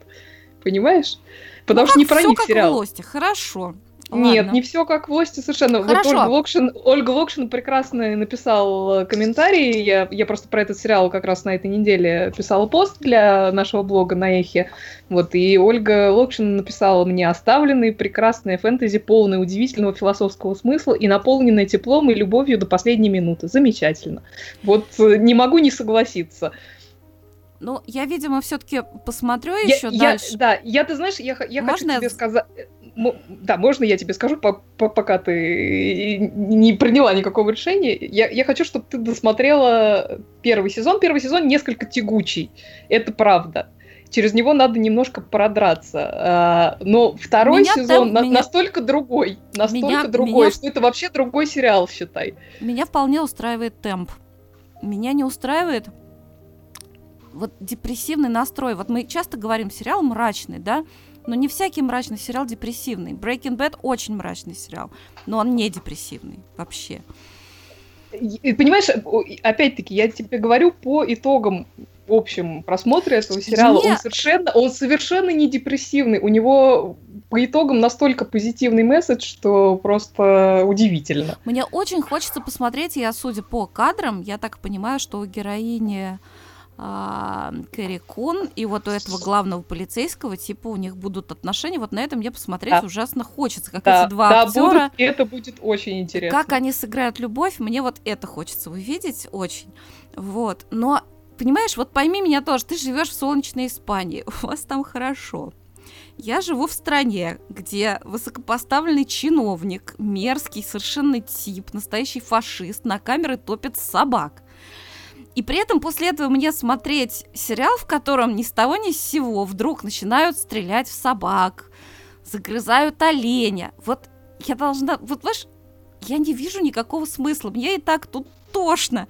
Понимаешь? Потому Ну, что не про них как в сериал. Лосте. Хорошо. Нет, не все как в Лосте совершенно. Хорошо. Вот Ольга Локшин, Ольга Локшин прекрасно написал комментарий. Я, я просто про этот сериал как раз на этой неделе писала пост для нашего блога на Эхе. Вот, и Ольга Локшин написала мне оставленные прекрасные фэнтези, полные удивительного философского смысла и наполненные теплом и любовью до последней минуты. Замечательно. Вот не могу не согласиться. Ну, я, видимо, все-таки посмотрю Я- еще я- дальше. Да, я, ты знаешь, я, я хочу Можно я тебе з- сказать... Да, можно я тебе скажу, по- по- пока ты не приняла никакого решения. Я, я хочу, чтобы ты досмотрела первый сезон. Первый сезон несколько тягучий, это правда. Через него надо немножко продраться. А, Но второй Меня сезон темп- на- меня- настолько другой, настолько Меня- другой, меня- что это вообще другой сериал, считай. Меня вполне устраивает темп. Меня не устраивает вот депрессивный настрой. Вот мы часто говорим, сериал мрачный, да? Но не всякий мрачный сериал депрессивный. Breaking Bad очень мрачный сериал, но он не депрессивный вообще. Понимаешь, опять-таки, я тебе говорю по итогам общем просмотра этого сериала. Не. Он совершенно, он совершенно не депрессивный. У него по итогам настолько позитивный месседж, что просто удивительно. Мне очень хочется посмотреть, я судя по кадрам, я так понимаю, что у героини а, Кэрри Кун и вот у этого главного полицейского, типа, у них будут отношения. Вот на этом мне посмотреть Да. ужасно хочется. Как Да, эти два да, актера. будут, и это будет очень интересно. Как они сыграют любовь, мне вот это хочется увидеть очень. Вот. Но, понимаешь, вот пойми меня тоже, ты живешь в солнечной Испании, <laughs> у вас там хорошо. Я живу в стране, где высокопоставленный чиновник, мерзкий совершенно тип, настоящий фашист, на камеры топит собак. И при этом после этого мне смотреть сериал, в котором ни с того ни с сего вдруг начинают стрелять в собак, загрызают оленя. Вот я должна... Вот, знаешь, я не вижу никакого смысла. Мне и так тут тошно.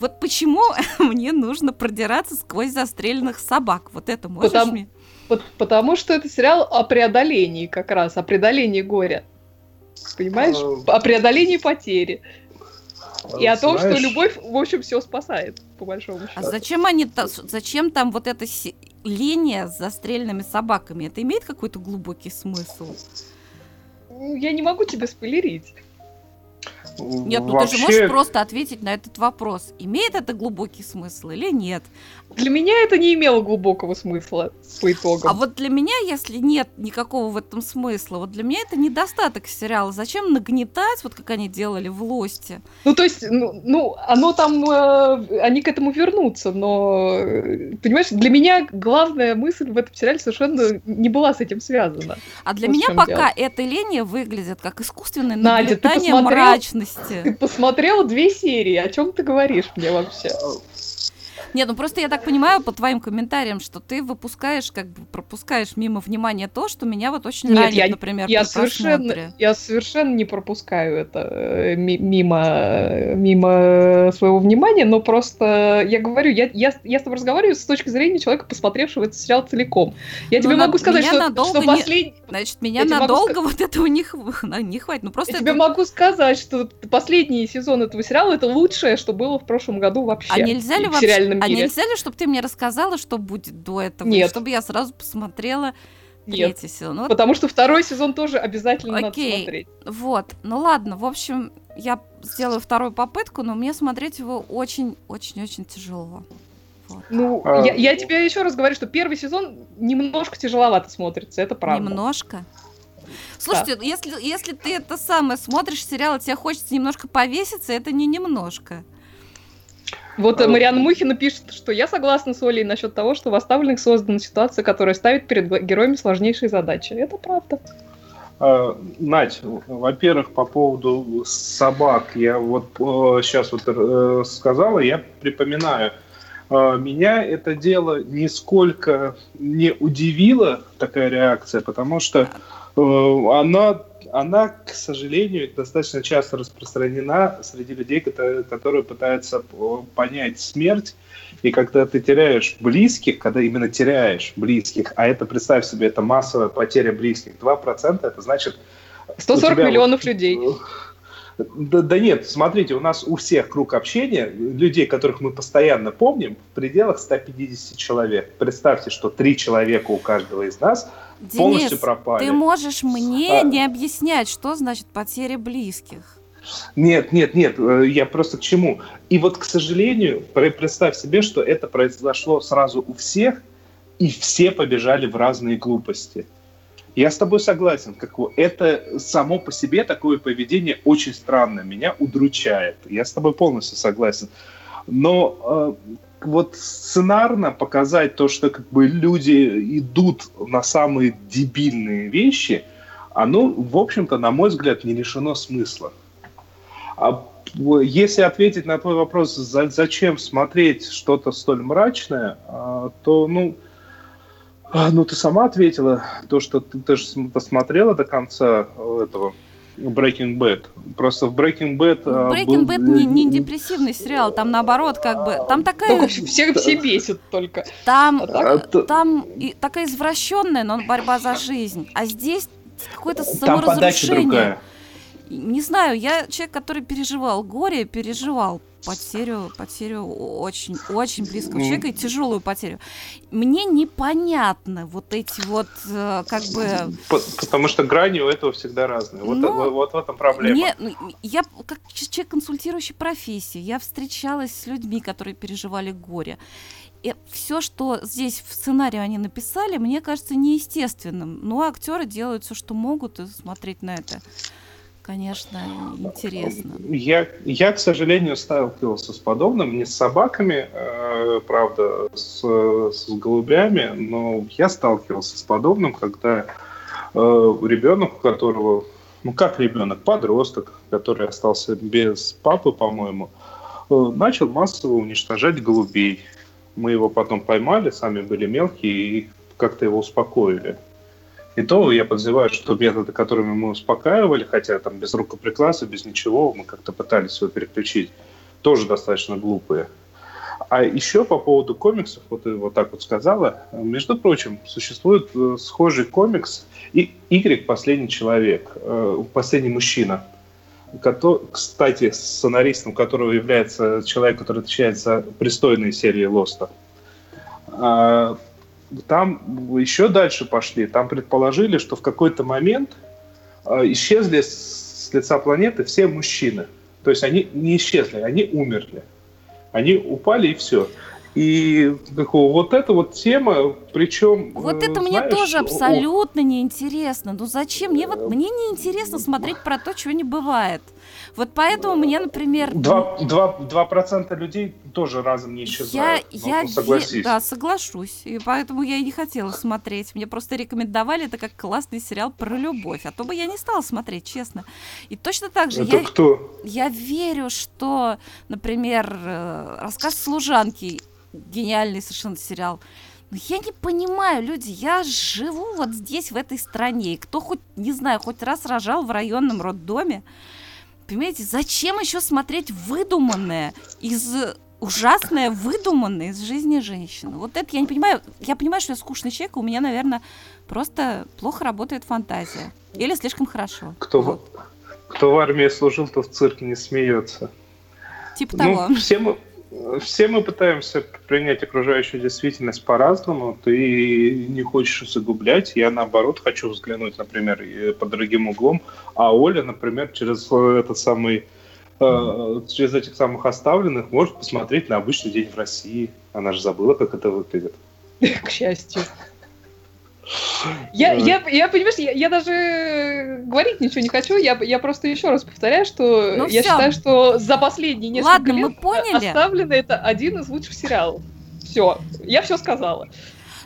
Вот почему <laughs> мне нужно продираться сквозь застреленных собак? Вот это можешь Потому- мне? Вот потому что это сериал о преодолении как раз, о преодолении горя. Понимаешь? А, О преодолении потери. И о том, что любовь, в общем, все спасает, по большому счету. А зачем они та- зачем там вот эта линия с застреленными собаками? Это имеет какой-то глубокий смысл? Ну, Я не могу тебе спойлерить. Нет, ну ты вообще, же можешь просто ответить на этот вопрос. Имеет это глубокий смысл или нет? Для меня это не имело глубокого смысла по итогам. А вот для меня, если нет никакого в этом смысла, вот для меня это недостаток сериала. Зачем нагнетать, вот как они делали в Лосте? Ну, то есть, ну, ну, оно там, э, они к этому вернутся, но, э, понимаешь, для меня главная мысль в этом сериале совершенно не была с этим связана. А для Вот меня пока дело. эта линия выглядит как искусственное Надя, ты нагнетание посмотрел? мрачности. Ты посмотрела две серии, о чем ты говоришь мне вообще? Нет, ну просто я так понимаю по твоим комментариям, что ты выпускаешь, как бы пропускаешь мимо внимания то, что меня вот очень Нет, ранит, я- например, Я совершенно, я совершенно не пропускаю это э, ми- мимо, э, мимо своего внимания, но просто я говорю, я, я, я с тобой разговариваю с точки зрения человека, посмотревшего этот сериал целиком. Я Ну, тебе на- могу сказать, что, надолго что не- послед- Значит, меня я тебе могу надолго вот этого не, не хватит. Ну просто Я это- тебе могу сказать, что последний сезон этого сериала это лучшее, что было в прошлом году вообще. А нельзя ли вообще, а мире. нельзя ли, чтобы ты мне рассказала, что будет до этого, Нет. чтобы я сразу посмотрела Нет. третий сезон? Ну, вот, Потому что второй сезон тоже обязательно Окей. надо смотреть. вот, ну ладно, в общем, я сделаю вторую попытку, но мне смотреть его очень-очень-очень тяжело. Вот. Ну, А, я, я тебе еще раз говорю, что первый сезон немножко тяжеловато смотрится, это правда. Немножко. Слушайте, если, если ты это самое смотришь сериал, и тебе хочется немножко повеситься, это не немножко. Вот э, А, Марианна Мухина пишет, что я согласна с Олей насчет того, что в оставленных создана ситуация, которая ставит перед героями сложнейшие задачи. Это правда. А, Надь, во-первых, по поводу собак, я вот сейчас вот э, сказала, я припоминаю, э, меня это дело нисколько не удивило, такая реакция, потому что э, она, она, к сожалению, достаточно часто распространена среди людей, которые, которые пытаются э, понять смерть, и когда ты теряешь близких, когда именно теряешь близких, а это, представь себе, это массовая потеря близких, 2%, это значит... 140 у тебя миллионов вот, людей. Да, да нет, смотрите, у нас у всех круг общения, людей, которых мы постоянно помним, в пределах 150 человек. Представьте, что три человека у каждого из нас Денис, полностью пропали. ты можешь мне А. не объяснять, что значит потеря близких. Нет, нет, нет, э, я просто к чему. И вот, к сожалению, пре- представь себе, что это произошло сразу у всех, и все побежали в разные глупости. Я с тобой согласен, как это само по себе такое поведение очень странное, меня удручает. Я с тобой полностью согласен. Но э, вот сценарно показать то, что как бы люди идут на самые дебильные вещи, оно, в общем-то, на мой взгляд, не лишено смысла. А если ответить на твой вопрос, за- зачем смотреть что-то столь мрачное, а, то, ну, ну, ты сама ответила, то, что ты, ты же см- посмотрела до конца э, этого Breaking Bad. Просто в Breaking Bad... а, Breaking был- Bad не, не депрессивный сериал, там наоборот, как бы, там такая, Только всех все бесит только. там, А так? А, там и такая извращенная, но борьба за жизнь, а здесь какое-то Там подача саморазрушение. другая. Не знаю, я человек, который переживал горе, переживал потерю, потерю очень, очень близкого М. человека и тяжелую потерю. Мне непонятно вот эти вот, э, как бы, Потому что грани у этого всегда разные. Вот, Ну, вот, вот в этом проблема. Мне, ну, я как человек консультирующий профессии, я встречалась с людьми, которые переживали горе. И все, что здесь в сценарии они написали, мне кажется неестественным. Но актеры делают все, что могут, и смотреть на это, конечно, интересно. Я, я, к сожалению, сталкивался с подобным, не с собаками, э, правда, с, с голубями, но я сталкивался с подобным, когда э, ребенок, у которого, ну как ребенок, подросток, который остался без папы, по-моему, э, начал массово уничтожать голубей. Мы его потом поймали, сами были мелкие и как-то его успокоили. И то я подозреваю, что методы, которыми мы успокаивали, хотя там без рукоприкладства, без ничего, мы как-то пытались его переключить, тоже достаточно глупые. А еще по поводу комиксов, вот ты вот так вот сказала, между прочим, существует э, схожий комикс и Y «Последний человек», э, «Последний мужчина», кото- кстати, сценаристом которого является человек, который отвечает за пристойные серии Лоста. Там еще дальше пошли. Там предположили, что в какой-то момент а, исчезли с лица планеты все мужчины. То есть они не исчезли, они умерли. Они упали и все. И бы, вот эта вот тема, причем... Вот э, это мне знаешь, тоже о- абсолютно неинтересно. Ну зачем? Мне вот мне неинтересно смотреть про то, чего не бывает. Вот поэтому мне, например, Два, два, два процента людей тоже разом не Я, исчезают. Я, ну, ве- согласись. да, соглашусь. И поэтому я и не хотела смотреть. Мне просто рекомендовали это как классный сериал про любовь. А то бы я не стала смотреть, честно. И точно так же Это я, кто? я верю, что, например, э, рассказ служанки гениальный совершенно сериал. Но я не понимаю, люди, я живу вот здесь, в этой стране. И кто хоть, не знаю, хоть раз рожал в районном роддоме, понимаете, зачем еще смотреть выдуманное из ужасное выдуманное из жизни женщины. Вот это я не понимаю. Я понимаю, что я скучный человек, и у меня, наверное, просто плохо работает фантазия. Или слишком хорошо. Кто, Вот. кто в армии служил, то в цирке не смеется. Типа того. Ну, все мы, все мы пытаемся принять окружающую действительность по-разному. Ты не хочешь усугублять. Я, наоборот, хочу взглянуть, например, под другим углом. А Оля, например, через этот самый э, через этих самых оставленных может посмотреть на обычный день в России. Она же забыла, как это выглядит. <laughs> К счастью. Я, Да. я, я, понимаешь, я, я даже говорить ничего не хочу, я, я просто еще раз повторяю, что Ну я всё. считаю, что за последние несколько Ладно, мы лет поняли. оставлено это один из лучших сериалов. Все, я все сказала.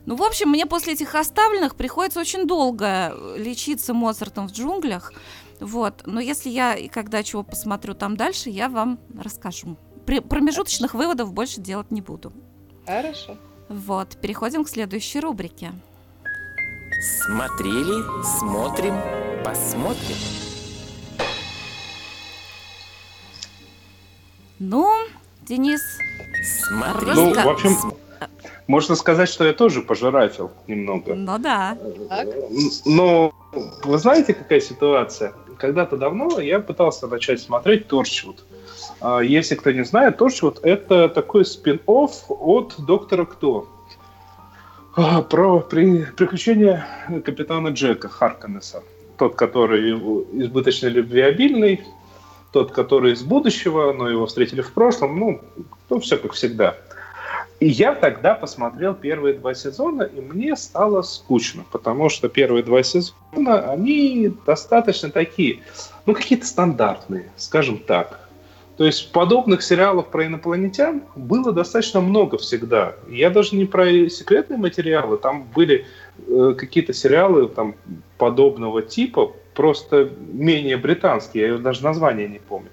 Ну, в общем, мне после этих оставленных приходится очень долго лечиться Моцартом в джунглях. Вот. Но если я и когда чего посмотрю там дальше, я вам расскажу. При- промежуточных выводов больше делать не буду. Хорошо. Вот. Переходим к следующей рубрике. Смотрели, смотрим, посмотрим. Ну, Денис, Смотрели, Ну, в общем, можно сказать, что я тоже пожиратель немного. ну да. Но вы знаете, какая ситуация? когда-то давно я пытался начать смотреть Торчвуд. А, если кто не знает, Торчвуд — это такой спин-офф от Доктора Кто. А, про при, приключения капитана Джека Харконнеса. Тот, который избыточно любвеобильный, тот, который из будущего, но его встретили в прошлом, ну, ну все как всегда. И я тогда посмотрел первые два сезона, и мне стало скучно, потому что первые два сезона, они достаточно такие, ну, какие-то стандартные, скажем так. То есть подобных сериалов про инопланетян было достаточно много всегда. Я даже не про секретные материалы, там были э, какие-то сериалы там, подобного типа, просто менее британские, я даже название не помню.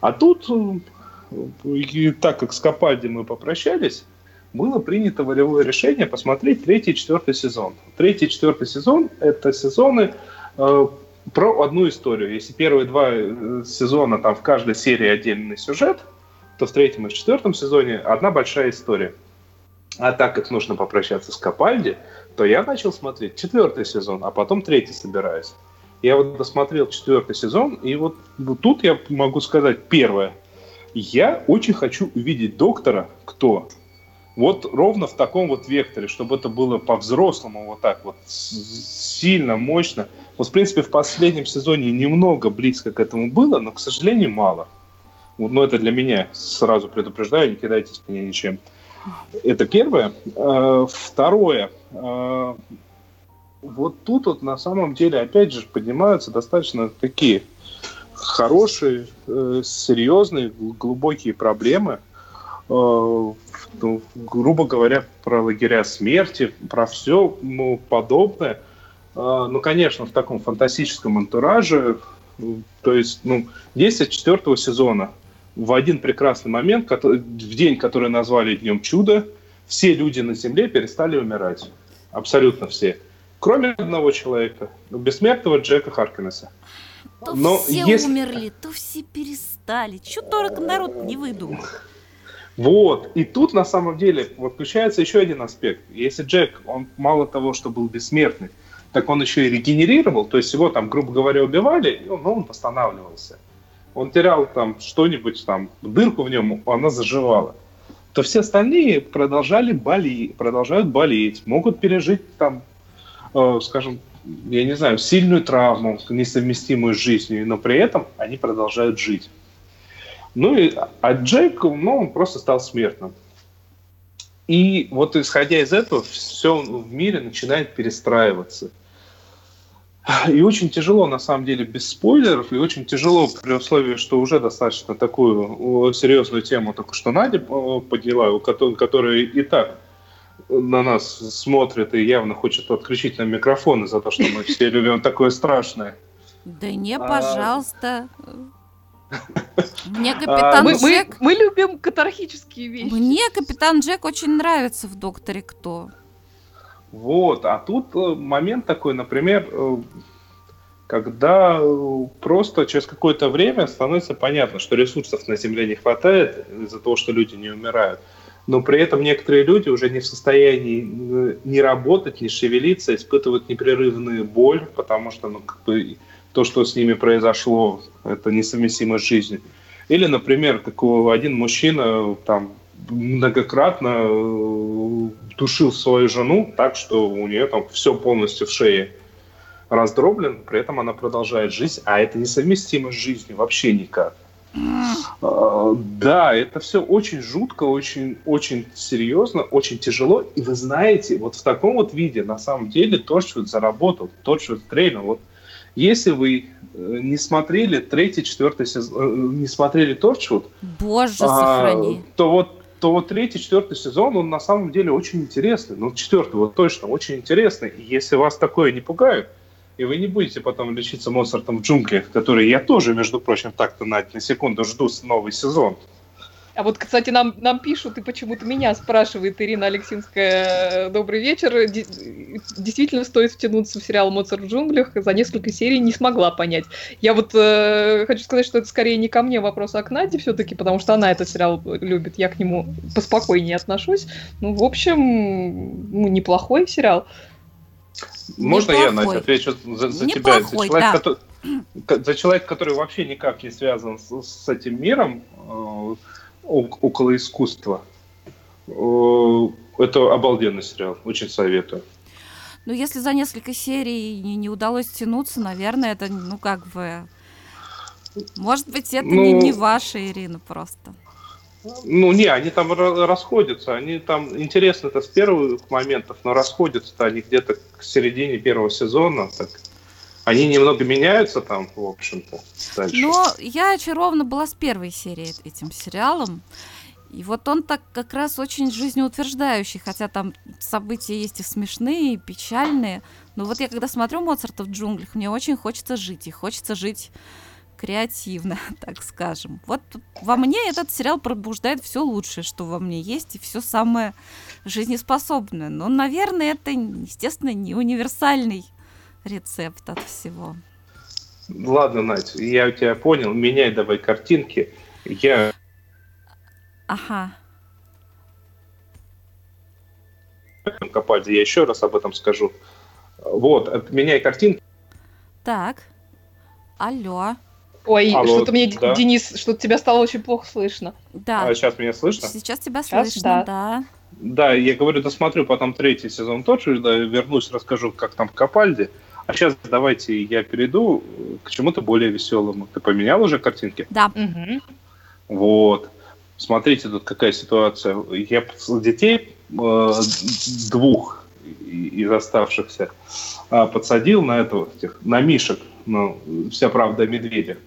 А тут, э, так как с Капальди мы попрощались, было принято волевое решение посмотреть третий и четвертый сезон. Третий и четвертый сезон – это сезоны э, про одну историю. Если первые два э, сезона, там в каждой серии отдельный сюжет, то в третьем и четвертом сезоне одна большая история. А так как нужно попрощаться с Капальди, то я начал смотреть четвертый сезон, а потом третий собираюсь. Я вот досмотрел четвертый сезон, и вот, вот тут я могу сказать первое. Я очень хочу увидеть доктора, кто вот ровно в таком вот векторе, чтобы это было по-взрослому вот так вот, сильно, мощно. Вот, в принципе, в последнем сезоне немного близко к этому было, но, к сожалению, мало. Вот, но это для меня, сразу предупреждаю, не кидайтесь меня ничем. Это первое. Э, второе. Э, вот тут вот на самом деле, опять же, поднимаются достаточно такие хорошие, э, серьезные, глубокие проблемы – ну, грубо говоря, про лагеря смерти, про все ну, подобное. А, ну, конечно, в таком фантастическом антураже. То есть, ну, действие четвертого сезона в один прекрасный момент, который, в день, который назвали Днем Чуда, все люди на Земле перестали умирать. Абсолютно все. Кроме одного человека, бессмертного Джека Харкинеса. То Но все если... умерли, то все перестали. Чего только народ не выдумал. Вот. И тут на самом деле вот включается еще один аспект. Если Джек, он мало того, что был бессмертный, так он еще и регенерировал, то есть его там, грубо говоря, убивали, но он восстанавливался. Он терял там что-нибудь, там, дырку в нем, она заживала. То все остальные продолжали болеть, продолжают болеть, могут пережить там, э, скажем, я не знаю, сильную травму, несовместимую с жизнью, но при этом они продолжают жить. Ну и, а Джек, ну, он просто стал смертным. И вот исходя из этого, все в мире начинает перестраиваться. И очень тяжело, на самом деле, без спойлеров, и очень тяжело при условии, что уже достаточно такую серьезную тему только что Надя подняла, которая и так на нас смотрит и явно хочет отключить нам микрофоны за то, что мы все любим такое страшное. Да не, а, пожалуйста. Мне а, капитан мы, Джек... Мы, мы любим катархические вещи. Мне капитан Джек очень нравится в «Докторе Кто». Вот, а тут э, момент такой, например, э, когда э, просто через какое-то время становится понятно, что ресурсов на Земле не хватает из-за того, что люди не умирают. Но при этом некоторые люди уже не в состоянии не работать, не шевелиться, испытывают непрерывную боль, потому что ну, как бы, то, что с ними произошло, это несовместимо с жизнью. Или, например, как один мужчина там многократно э, душил свою жену так, что у нее там все полностью в шее раздроблен, при этом она продолжает жить, а это несовместимо с жизнью вообще никак. А, да, это все очень жутко, очень, очень серьезно, очень тяжело. И вы знаете, вот в таком вот виде на самом деле Торчвуд заработал, Торчвуд стрельнул. Вот если вы э, не смотрели третий, четвертый сезон, э, не смотрели Торчвуд, Боже, сохрани. А, то вот то вот третий, четвертый сезон, он на самом деле очень интересный. Ну, четвертый вот точно очень интересный. И если вас такое не пугает, и вы не будете потом лечиться Моцартом в джунглях, который я тоже, между прочим, так-то на, на секунду жду новый сезон. А вот, кстати, нам, нам пишут, и почему-то меня спрашивает Ирина Алексинская, добрый вечер, действительно стоит втянуться в сериал «Моцарт в джунглях», за несколько серий не смогла понять. Я вот э, хочу сказать, что это скорее не ко мне вопрос, а к Наде все-таки, потому что она этот сериал любит, я к нему поспокойнее отношусь. Ну, в общем, ну, неплохой сериал. Можно я, Неплохой. Настя, отвечу за, за тебя? За Неплохой, человека, да. который, ко- за человека, который вообще никак не связан с, с этим миром э, около искусства. Это обалденный сериал, очень советую. Ну, если за несколько серий не, не удалось тянуться, наверное, это, ну, как бы... Может быть, это не, Ну- не ваша, Ирина, просто. Ну, не, они там ра- расходятся, они там интересно это с первых моментов, но расходятся-то они где-то к середине первого сезона, так. Они немного меняются там, в общем-то. Но я очарована была с первой серии этим сериалом. И вот он так как раз очень жизнеутверждающий, хотя там события есть и смешные, и печальные. Но вот я когда смотрю Моцарта в джунглях, мне очень хочется жить, и хочется жить креативно, <laughs> так скажем. Вот во мне этот сериал пробуждает все лучшее, что во мне есть, и все самое жизнеспособное. Но, наверное, это, естественно, не универсальный рецепт от всего. Ладно, Надь, я тебя понял, меняй давай картинки. Я Ага. Капальди, я еще раз об этом скажу. Вот, от- меняй картинки. Так. Алло. Ой, Алло, что-то мне, да. Денис, что-то тебя стало очень плохо слышно. Да. А сейчас меня слышно? Сейчас тебя Сейчас слышно, да. да. Да, я говорю, досмотрю потом третий сезон тоже, да, вернусь, расскажу, как там в Капальде. А сейчас давайте я перейду к чему-то более веселому. Ты поменял уже картинки? Да. Мгм. Вот. Смотрите, тут какая ситуация. Я детей э, двух из оставшихся а, подсадил на этого, этих, на мишек, ну, вся правда о медведях.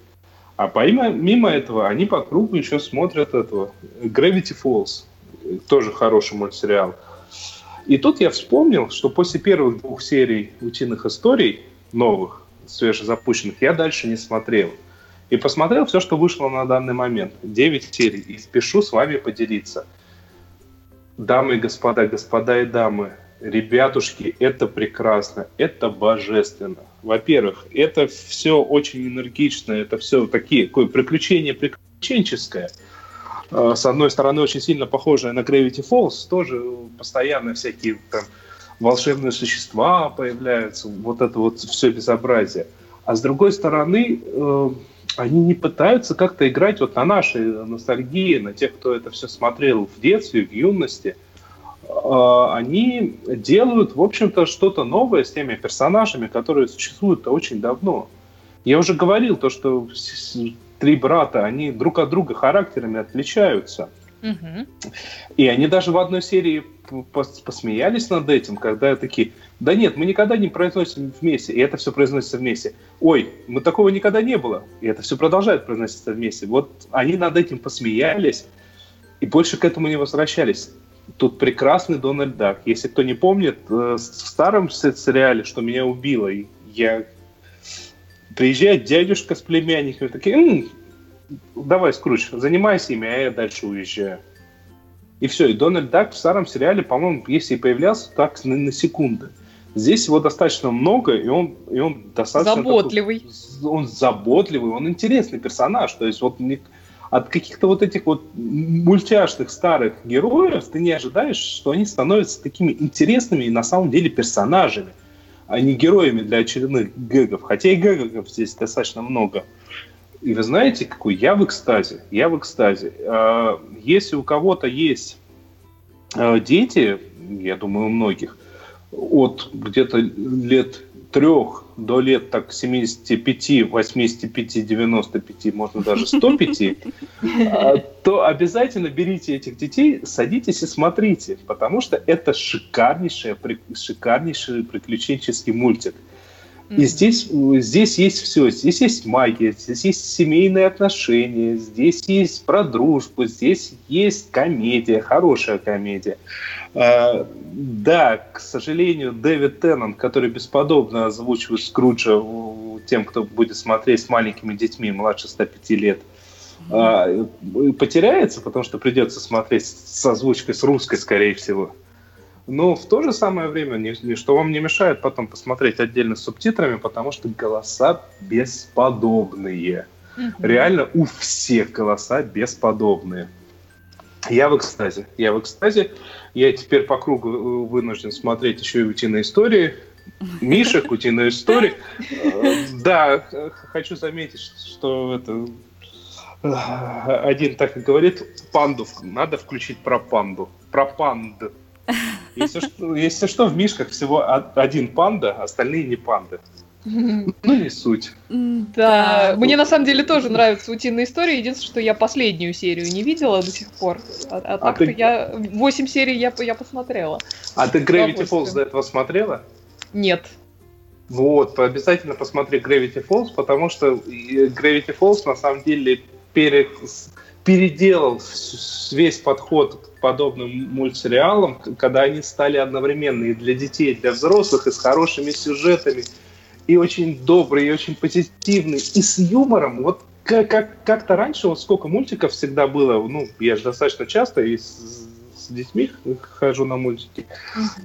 А помимо, мимо этого они по кругу еще смотрят этого Gravity Falls, э, тоже хороший мультсериал. И тут я вспомнил, что после первых двух серий «Утиных историй», новых, свежезапущенных, я дальше не смотрел. И посмотрел все, что вышло на данный момент. 9 серий. И спешу с вами поделиться. Дамы и господа, господа и дамы, ребятушки, это прекрасно, это божественно. Во-первых, это все очень энергично, это все такие, такое приключение приключенческое. Э, С одной стороны, очень сильно похожее на Gravity Falls, тоже постоянно всякие там волшебные существа появляются, вот это вот все безобразие. А с другой стороны, э, они не пытаются как-то играть вот на нашей ностальгии, на тех, кто это все смотрел в детстве, в юности. Э, Они делают, в общем-то, что-то новое с теми персонажами, которые существуют очень давно. Я уже говорил то, что три брата, они друг от друга характерами отличаются. Мгм. И они даже в одной серии посмеялись над этим, когда такие, да нет, мы никогда не произносим вместе, и это все произносится вместе. Ой, мы такого никогда не было, и это все продолжает произноситься вместе. Вот они над этим посмеялись, и больше к этому не возвращались. Тут прекрасный Дональд Дак. Если кто не помнит, э, в старом се- сериале «Что меня убило», я... приезжает дядюшка с племянниками, такие, «М, давай, Скруч, занимайся ими, а я дальше уезжаю. И все, и Дональд Дак в старом сериале, по-моему, если и появлялся, так на, на секунды. Здесь его достаточно много, и он, и он достаточно... Заботливый. такой- он заботливый, он интересный персонаж. То есть вот не- от каких-то вот этих вот мультяшных старых героев ты не ожидаешь, что они становятся такими интересными и на самом деле персонажами, а не героями для очередных гэгов. Хотя и гэгов здесь достаточно много. И вы знаете, какой я в экстазе? Я в экстазе. А, Если у кого-то есть а, дети, я думаю, у многих, от где-то лет трех до лет так 75, 85, 95, можно даже 105, а, то обязательно берите этих детей, садитесь и смотрите, потому что это шикарнейший, шикарнейший приключенческий мультик. И здесь, здесь есть все. Здесь есть магия, здесь есть семейные отношения, здесь есть про дружбу, здесь есть комедия, хорошая комедия. А, да, к сожалению, Дэвид Теннант, который бесподобно озвучивает Скруджа тем, кто будет смотреть с маленькими детьми младше 105 лет, а, потеряется, потому что придется смотреть с озвучкой с русской, скорее всего. Но в то же самое время ничто вам не мешает потом посмотреть отдельно с субтитрами, потому что голоса бесподобные. Мгм. Реально у всех голоса бесподобные. Я в экстазе. Я в экстазе. Я теперь по кругу э, вынужден смотреть еще и утиные истории. Мишек, <laughs> утиная история. Э, Да, хочу заметить, что это э, один так и говорит, панду надо включить про панду. Про панд. Если что, если что, в Мишках всего один панда, остальные не панды. Ну, не суть. Да, мне на самом деле тоже нравится утиная история. Единственное, что я последнюю серию не видела до сих пор. А, а так-то ты- я... Восемь серий я, я посмотрела. А ты Gravity. Falls до этого смотрела? Нет. Вот, обязательно посмотри Gravity Falls, потому что э, Gravity Falls на самом деле пере- с- переделал весь подход к подобным мультсериалам, когда они стали одновременно и для детей, и для взрослых, и с хорошими сюжетами, и очень добрые, и очень позитивные, и с юмором. Вот как- как- как-то раньше, вот сколько мультиков всегда было, ну, я же достаточно часто и с детьми хожу на мультики,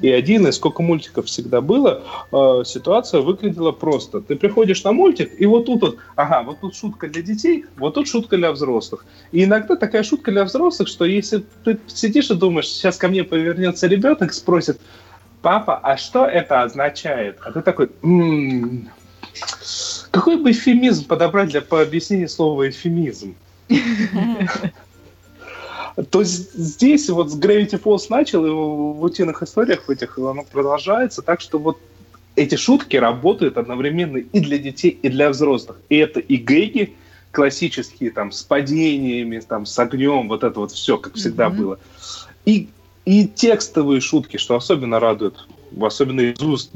и один, и сколько мультиков всегда было, э, ситуация выглядела просто. Ты приходишь на мультик, и вот тут вот, ага, вот тут шутка для детей, вот тут шутка для взрослых. И иногда такая шутка для взрослых, что если ты сидишь и думаешь, сейчас ко мне повернется ребенок, спросит, папа, а что это означает? А ты такой, «М, какой бы эвфемизм подобрать для по объяснения слова эвфемизм? <laughs> То здесь вот с Gravity Falls начал, и в утиных историях в этих оно продолжается, так что вот эти шутки работают одновременно и для детей, и для взрослых. И это и гэги классические, там, с падениями, там, с огнем, вот это вот все, как всегда Мгм. было. И, и текстовые шутки, что особенно радует, особенно из уст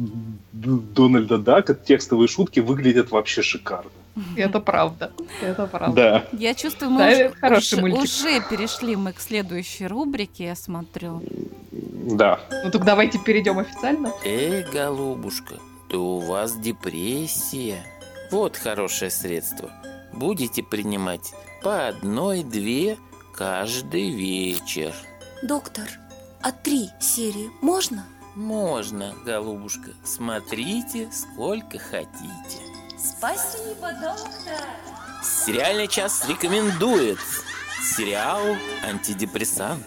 Дональда Дака, текстовые шутки выглядят вообще шикарно. Это правда. Это правда. Да. Я чувствую, Да, мы уже, хороший уже- уже перешли мы к следующей рубрике, я смотрю. Да. Ну так давайте перейдем официально. Эй, голубушка, то у вас депрессия. Вот хорошее средство. Будете принимать по одной-две каждый вечер. Доктор, а три серии можно? Можно, голубушка. Смотрите, сколько хотите. Спасибо, доктор. Сериальный час рекомендует сериал «Антидепрессант».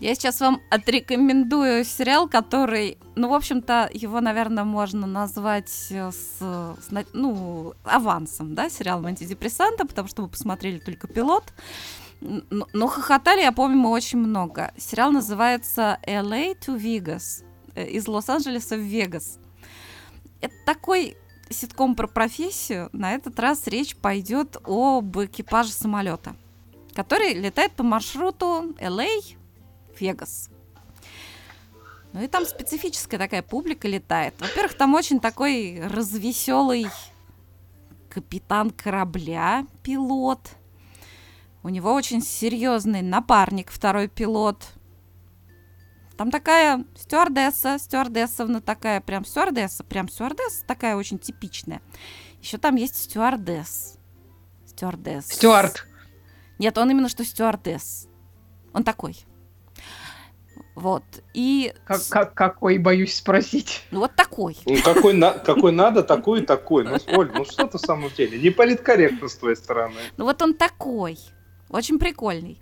Я сейчас вам отрекомендую сериал, который, ну, в общем-то, его, наверное, можно назвать э, с, с ну, авансом, да, сериалом антидепрессанта, потому что мы посмотрели только пилот. Но, но хохотали, я помню, мы очень много. Сериал называется LA to Vegas. э, Из Лос-Анджелеса в Вегас. Это такой ситком про профессию. На этот раз речь пойдет об экипаже самолета, который летает по маршруту LA Вегас. Ну и там специфическая такая публика летает. Во-первых, там очень такой развеселый капитан корабля, пилот. У него очень серьезный напарник, второй пилот. Там такая стюардесса, стюардессовна такая, прям стюардесса, прям стюардесса такая очень типичная. Еще там есть стюардесс. Стюардесс. Стюарт. Нет, он именно что стюардесс. Он такой. Вот. И Как, как- какой, боюсь спросить. ну, вот такой. Ну, какой, на- какой надо, такой и такой. Ну, Оль, ну что ты в самом деле? Не политкорректно с твоей стороны. Ну вот он такой. Очень прикольный.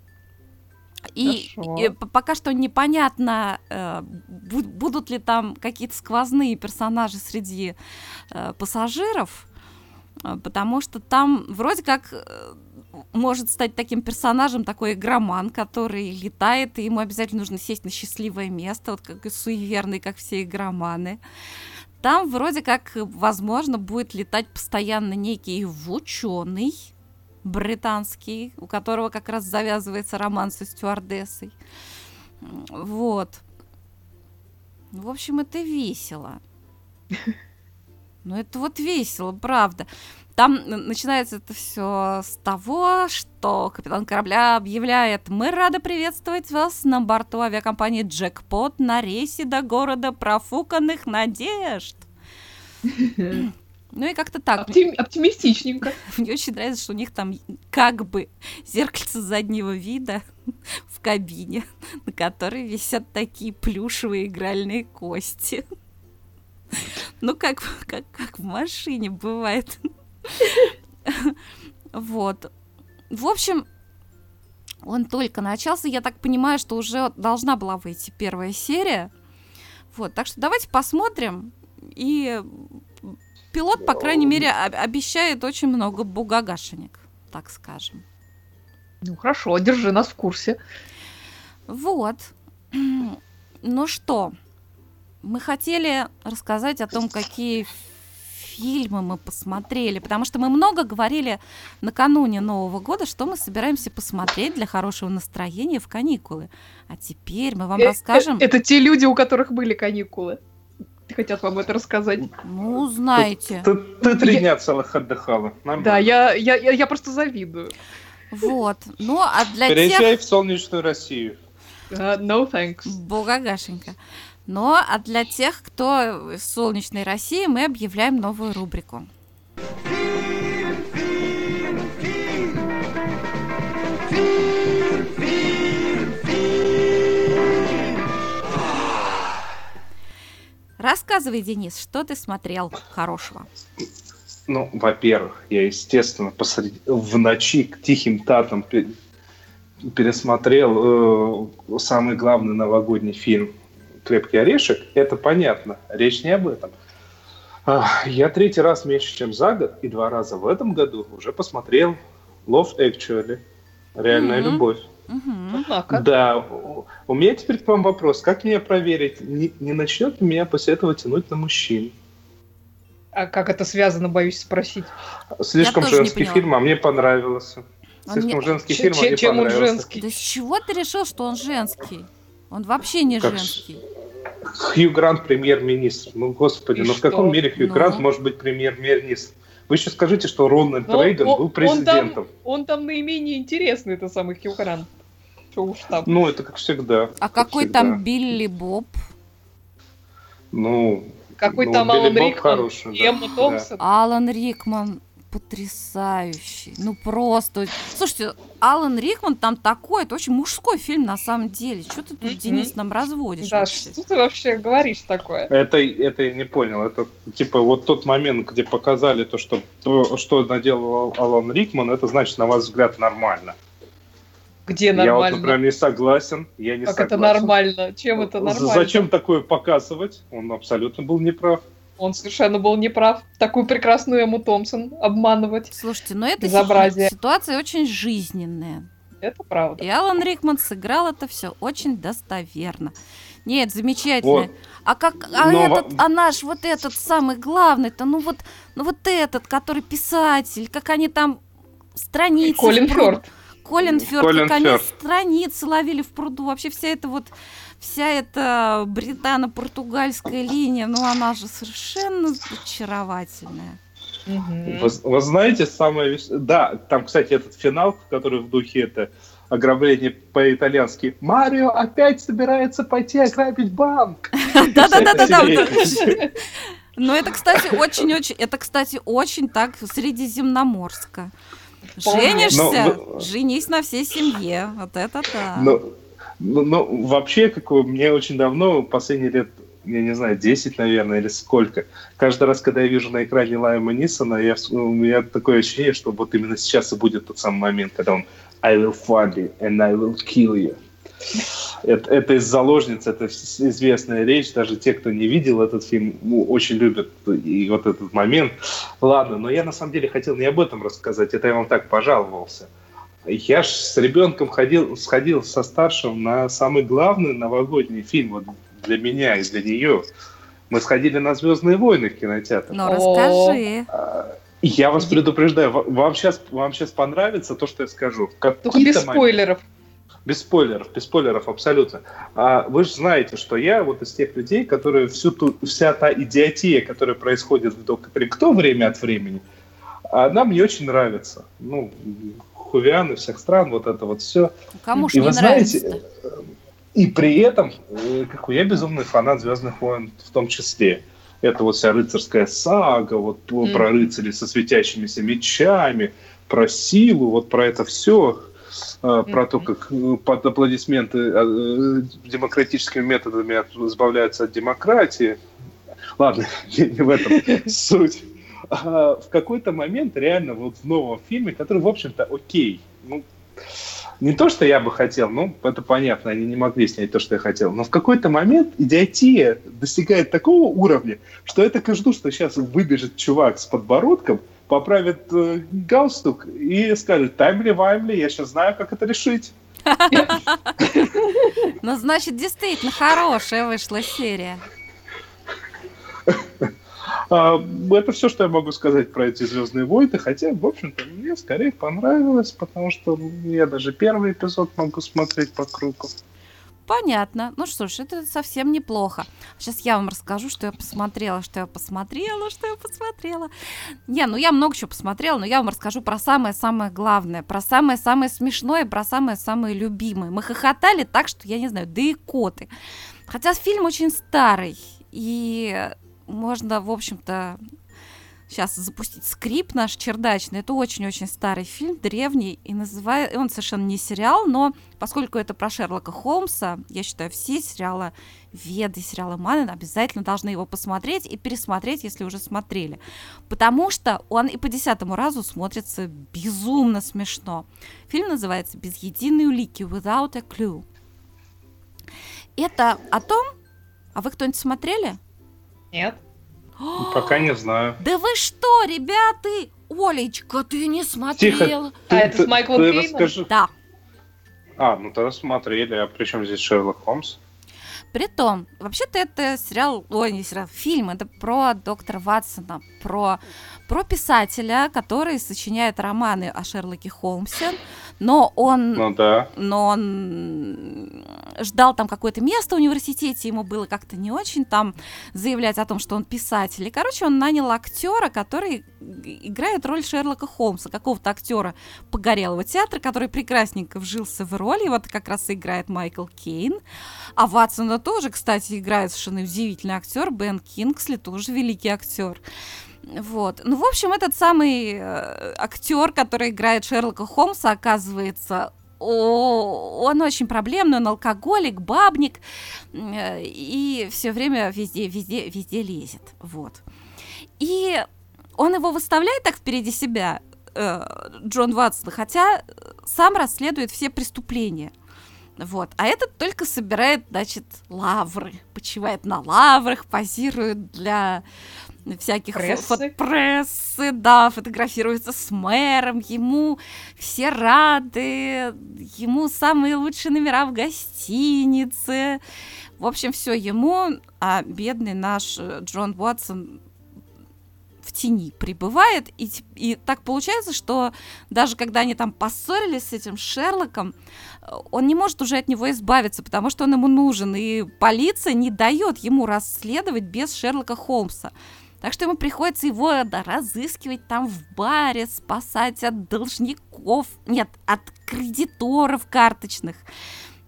И, Хорошо. и пока что непонятно, э, бу- будут ли там какие-то сквозные персонажи среди э, пассажиров, э, потому что там вроде как э, может стать таким персонажем такой игроман, который летает, и ему обязательно нужно сесть на счастливое место, вот как и суеверный, как все игроманы. Там вроде как, э, возможно, будет летать постоянно некий ученый, британский, у которого как раз завязывается роман со стюардессой. Вот. В общем, это весело. <laughs> Ну, это вот весело, правда. Там начинается это все с того, что капитан корабля объявляет «Мы рады приветствовать вас на борту авиакомпании «Джекпот» на рейсе до города профуканных надежд». <laughs> Ну и как-то так. Оптим- оптимистичненько. <laughs> Мне очень нравится, что у них там как бы зеркальце заднего вида <laughs> в кабине, <laughs> на которой висят такие плюшевые игральные кости. Ну, как, как, как в машине бывает. Вот. В общем, он только начался. Я так понимаю, что уже должна была выйти первая серия. Вот, так что давайте посмотрим. И пилот, по крайней мере, об- обещает очень много бугагашенек, так скажем. Ну хорошо, держи нас в курсе. Вот. <clears throat> Ну что, мы хотели рассказать о том, какие фильмы мы посмотрели, потому что мы много говорили накануне Нового года, что мы собираемся посмотреть для хорошего настроения в каникулы. А теперь мы вам Э, расскажем, э, Это те люди, у которых были каникулы. Хотят вам это рассказать. ну, знаете. Ты, ты три Я- дня целых отдыхала. Нормально. Да, я, я, я, я просто завидую. Вот. Ну, а для тех... Переезжай в солнечную Россию. Uh, no thanks. Богагашенька. Но а для тех, кто из солнечной России, мы объявляем новую рубрику. Рассказывай, Денис, что ты смотрел хорошего? Ну, во-первых, я, естественно, посреди... в ночи к тихим татам пе- пересмотрел э, самый главный новогодний фильм «Крепкий орешек». Это понятно, речь не об этом. Я третий раз меньше, чем за год, и два раза в этом году уже посмотрел «Love Actually». Реальная Мгм. любовь. Мгм. Однако. Да, у- меня теперь к вам вопрос. Как мне проверить, не, не начнет ли меня после этого тянуть на мужчин? А как это связано, боюсь спросить. Слишком женский фильм, а мне понравился. Он Слишком не- женский Ч- фильм, а мне чем он понравился. женский? Да с чего ты решил, что он женский? Он вообще не Как женский. Хью Грант премьер-министр. Ну, господи, И ну в каком что? мире Хью Ну. Грант может быть премьер-министр? Вы еще скажите, что Рональд Ну, Рейган он- был он там- президентом. Он там наименее интересный, это самый Хью Грант. Что уж там. Ну, это как всегда. А как какой всегда. там Билли Боб? Ну, Какой ну, там Билли Алан Боб Рикман хороший, и да, Эмма да. Томпсон. Алан Рикман потрясающий. Ну просто. Слушайте, Алан Рикман там такой, это очень мужской фильм на самом деле. Что ты тут. Денис, нам разводишь Да, вообще? что ты вообще говоришь такое? Это, это я не понял. Это типа вот тот момент, где показали то, что то, что наделал Алан Рикман, это значит, на ваш взгляд, нормально. Где Я вот, нормально? например, не согласен. Я не как согласен. это нормально? Чем это З- нормально? Зачем такое показывать? Он абсолютно был неправ. Он совершенно был неправ. Такую прекрасную Эмму Томпсон обманывать. Слушайте, но эта Безобразие. си- ситуация очень жизненная. Это правда. И Алан Рикман сыграл это все очень достоверно. Нет, замечательно. Вот. А как, а Но этот, а наш вот этот самый главный-то, ну вот, ну вот этот, который писатель, как они там страницы. Колин Фёрд. Колин Фёрд, Колин как они Фёрд. страницы ловили в пруду. Вообще вся эта вот, вся эта британо-португальская линия, ну она же совершенно очаровательная. Мгм. Вы, вы знаете, самое... Да, там, кстати, этот финал, который в духе это ограбление по-итальянски. Марио опять собирается пойти ограбить банк. <laughs> Да-да-да-да-да. Серия. Но это, кстати, очень-очень, это, кстати, очень так средиземноморско. Женишься, Но женись на всей семье. Вот это да. Ну, ну, ну, вообще, как мне очень давно, последние лет, я не знаю, 10, наверное, или сколько, каждый раз, когда я вижу на экране Лайма Нисона, я, у меня такое ощущение, что вот именно сейчас и будет тот самый момент, когда он I will find you and I will kill you. Это, это из «Заложниц», это известная речь, даже те, кто не видел этот фильм, ну, очень любят и вот этот момент. Ладно, но я на самом деле хотел не об этом рассказать, это я вам так пожаловался. Я ж с ребенком ходил, сходил со старшим на самый главный новогодний фильм вот для меня и для нее. Мы сходили на «Звездные войны» в кинотеатр. Ну, расскажи. И Я вас предупреждаю, ва- вам сейчас, вам сейчас понравится то, что я скажу. В Только без моменты- спойлеров. Без спойлеров, без спойлеров абсолютно. А вы же знаете, что я вот из тех людей, которые всю ту, вся та идиотия, которая происходит в Докторе Кто время от времени, она мне очень нравится. Ну, Хувиан и всех стран, вот это вот все. Кому ж И не вы знаете, нравится? и при этом, э, как я безумный фанат Звездных войн в том числе. Это вот вся рыцарская сага, вот Мгм. про рыцарей со светящимися мечами, про силу, вот про это все, про то, как э, под аплодисменты э, демократическими методами избавляются от демократии. Ладно, <laughs> не, не в этом <laughs> суть. А в какой-то момент реально вот в новом фильме, который, в общем-то, окей, ну, не то, что я бы хотел, ну, это понятно, они не могли снять то, что я хотел, но в какой-то момент идиотия достигает такого уровня, что я так и жду, что сейчас выбежит чувак с подбородком, поправит э, галстук и скажет «Таймли-ваймли, я сейчас знаю, как это решить». <laughs> Ну, значит, действительно хорошая вышла серия. А, это все, что я могу сказать про эти Звездные войны, хотя, в общем-то, мне скорее понравилось, потому что я даже первый эпизод могу смотреть по кругу. Понятно. Ну что ж, это совсем неплохо. Сейчас я вам расскажу, что я посмотрела, что я посмотрела, что я посмотрела. Не, ну я много чего посмотрела, но я вам расскажу про самое-самое главное, про самое-самое смешное, про самое-самое любимое. Мы хохотали так, что, я не знаю, да и коты. Хотя фильм очень старый, и можно, в общем-то, сейчас запустить скрип наш чердачный. Это очень-очень старый фильм, древний, и называет... он совершенно не сериал, но поскольку это про Шерлока Холмса, я считаю, все сериалы Веды, сериалы Маннен обязательно должны его посмотреть и пересмотреть, если уже смотрели. Потому что он и по десятому разу смотрится безумно смешно. Фильм называется «Без единой улики», «Without a clue». Это о том... А вы кто-нибудь смотрели? Нет. <gasps> Пока не знаю. Да вы что, ребята? Олечка, ты не смотрела? Тихо. А это с Майклом Кейном? расскажи. Да. А, ну тогда смотрели. А при чем здесь Шерлок Холмс? Притом, вообще-то это сериал, ой, не сериал, фильм, это про доктора Ватсона, про, про писателя, который сочиняет романы о Шерлоке Холмсе, но он, Ну да. но он ждал там какое-то место в университете, ему было как-то не очень там заявлять о том, что он писатель. И, короче, он нанял актера, который играет роль Шерлока Холмса, какого-то актера погорелого театра, который прекрасненько вжился в роль, и вот как раз играет Майкл Кейн. А Ватсона тоже, кстати, играет совершенно удивительный актер, Бен Кингсли, тоже великий актер. Вот. Ну, в общем, этот самый э, актер, который играет Шерлока Холмса, оказывается, о, он очень проблемный, он алкоголик, бабник, э, и все время везде, везде, везде лезет. Вот. И он его выставляет так впереди себя, э, Джон Ватсон, хотя сам расследует все преступления. Вот. А этот только собирает, значит, лавры, почивает на лаврах, позирует для всяких Прессы? фо- прессы, да, фотографируется с мэром, ему все рады, ему самые лучшие номера в гостинице. В общем, все ему, а бедный наш э, Джон Уотсон в тени пребывает, и, и так получается, что даже когда они там поссорились с этим Шерлоком, он не может уже от него избавиться, потому что он ему нужен, и полиция не дает ему расследовать без Шерлока Холмса. Так что ему приходится его да, разыскивать там в баре, спасать от должников, нет, от кредиторов карточных.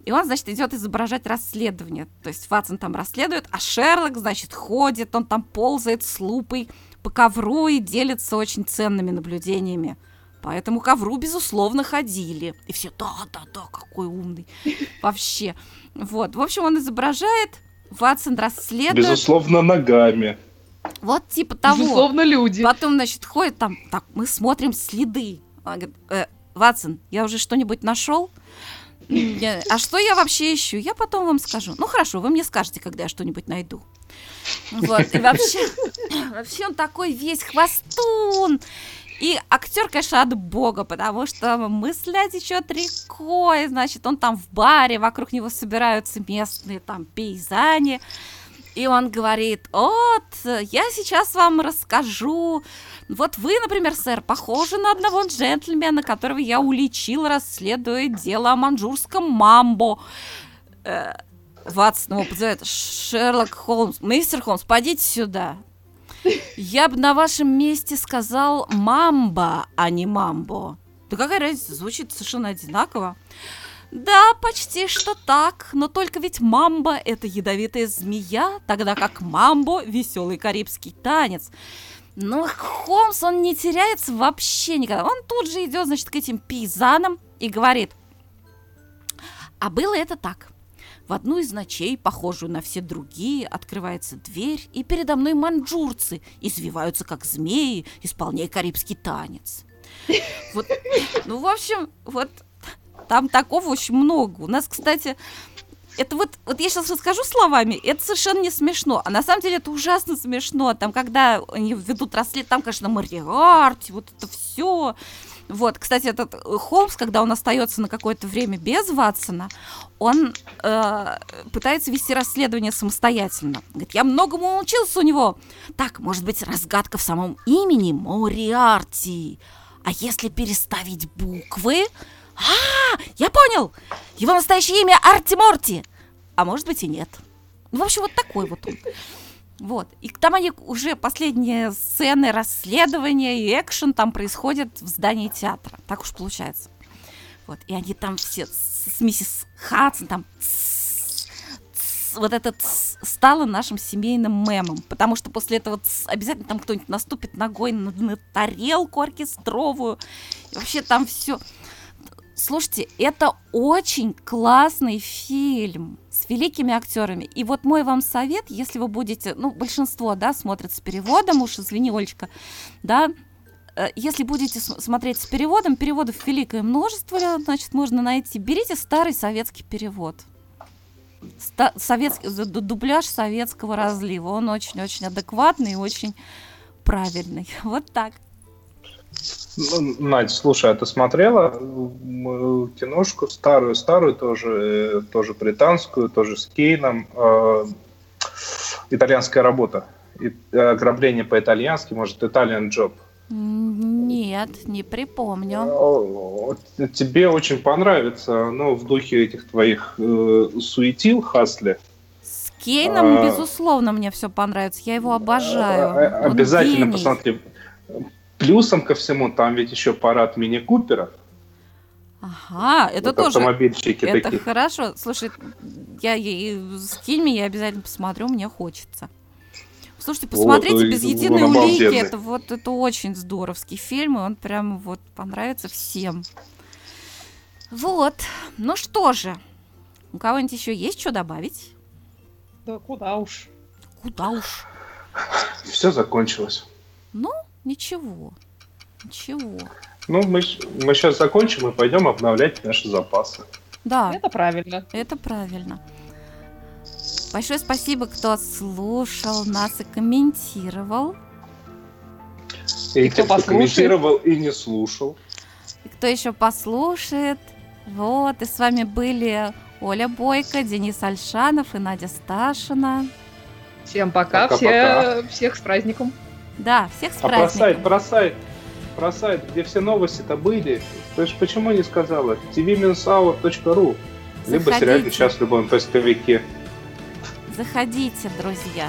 И он, значит, идет изображать расследование. То есть Ватсон там расследует, а Шерлок, значит, ходит, он там ползает с лупой по ковру и делится очень ценными наблюдениями. По этому ковру, безусловно, ходили. И все, да-да-да, какой умный. <laughs> Вообще. Вот. В общем, он изображает, Ватсон расследует. Безусловно, ногами. Вот типа того. Безусловно, люди. Потом, значит, ходит там, так, мы смотрим следы. Он говорит, «Э, Ватсон, я уже что-нибудь нашел? А что я вообще ищу? Я потом вам скажу. Ну хорошо, вы мне скажете, когда я что-нибудь найду. Вот, и вообще, <laughs> вообще он такой весь хвостун. И актер, конечно, от бога, потому что мысля течет рекой, значит, он там в баре, вокруг него собираются местные там пейзане. И он говорит, вот, я сейчас вам расскажу. Вот вы, например, сэр, похожи на одного джентльмена, которого я уличил, расследуя дело о манжурском мамбо. Э, Ватсон его подзывает, Шерлок Холмс, мистер Холмс, пойдите сюда. Я бы на вашем месте сказал мамба, а не мамбо. Да какая разница, звучит совершенно одинаково. Да, почти что так, но только ведь мамба – это ядовитая змея, тогда как мамбо – веселый карибский танец. Но Холмс, он не теряется вообще никогда. Он тут же идет, значит, к этим пейзанам и говорит, а было это так. В одну из ночей, похожую на все другие, открывается дверь, и передо мной манджурцы извиваются, как змеи, исполняя карибский танец. Вот, ну, в общем, вот Там такого очень много. У нас, кстати, это вот, вот я сейчас расскажу словами, это совершенно не смешно, а на самом деле это ужасно смешно. Там, когда они ведут расследование, там, конечно, Мариарти, вот это все. Вот, кстати, этот Холмс, когда он остается на какое-то время без Ватсона, он э, пытается вести расследование самостоятельно. Говорит, я многому учился у него. Так, может быть, разгадка в самом имени Мориарти. А если переставить буквы, а, я понял! Его настоящее имя Арти Морти! А может быть и нет. Ну, в общем, вот такой вот он. Вот. И там они уже последние сцены расследования и экшен там происходят в здании театра. Так уж получается. Вот. И они там все с, с миссис Хадсон там вот этот стало нашим семейным мемом, потому что после этого обязательно там кто-нибудь наступит ногой на, на тарелку оркестровую. И вообще там все Слушайте, это очень классный фильм с великими актерами. И вот мой вам совет, если вы будете, ну, большинство, да, смотрят с переводом, уж извини, Олечка, да, э, если будете смотреть с переводом, переводов великое множество, значит, можно найти. Берите старый советский перевод. Ста- советский, дубляж советского разлива. Он очень-очень адекватный и очень правильный. <laughs> Вот так. Надь, слушай, а ты смотрела киношку старую, старую тоже, э, тоже британскую, тоже с Кейном, э, итальянская работа, и, ограбление по-итальянски, может, Italian Job? Нет, не припомню. Тебе очень понравится, ну, в духе этих твоих э, суетил Хасли. С Кейном, а, безусловно, мне все понравится, я его обожаю. Обязательно посмотри Плюсом ко всему, там ведь еще парад мини-куперов. Ага, это вот тоже. Автомобильчики это такие. хорошо. Слушай, я, я скинь мне, я обязательно посмотрю, мне хочется. Слушайте, посмотрите вот, без единой улики. Это вот это очень здоровский фильм, и он прям вот понравится всем. Вот. Ну что же, у кого-нибудь еще есть что добавить? Да куда уж. Куда уж. Все закончилось. Ну, Ничего. Ничего. Ну, мы, мы сейчас закончим и пойдем обновлять наши запасы. Да. Это правильно. Это правильно. Большое спасибо, кто слушал нас и комментировал. И, и кто, кто комментировал и не слушал. И кто еще послушает. Вот, и с вами были Оля Бойко, Денис Альшанов и Надя Сташина. Всем пока, пока, все, пока. всех с праздником. Да, всех с а праздником. про сайт, про сайт, про сайт, где все новости-то были, ты же почему не сказала? tv-hour.ru Либо сериальный час в любом поисковике. Заходите, друзья.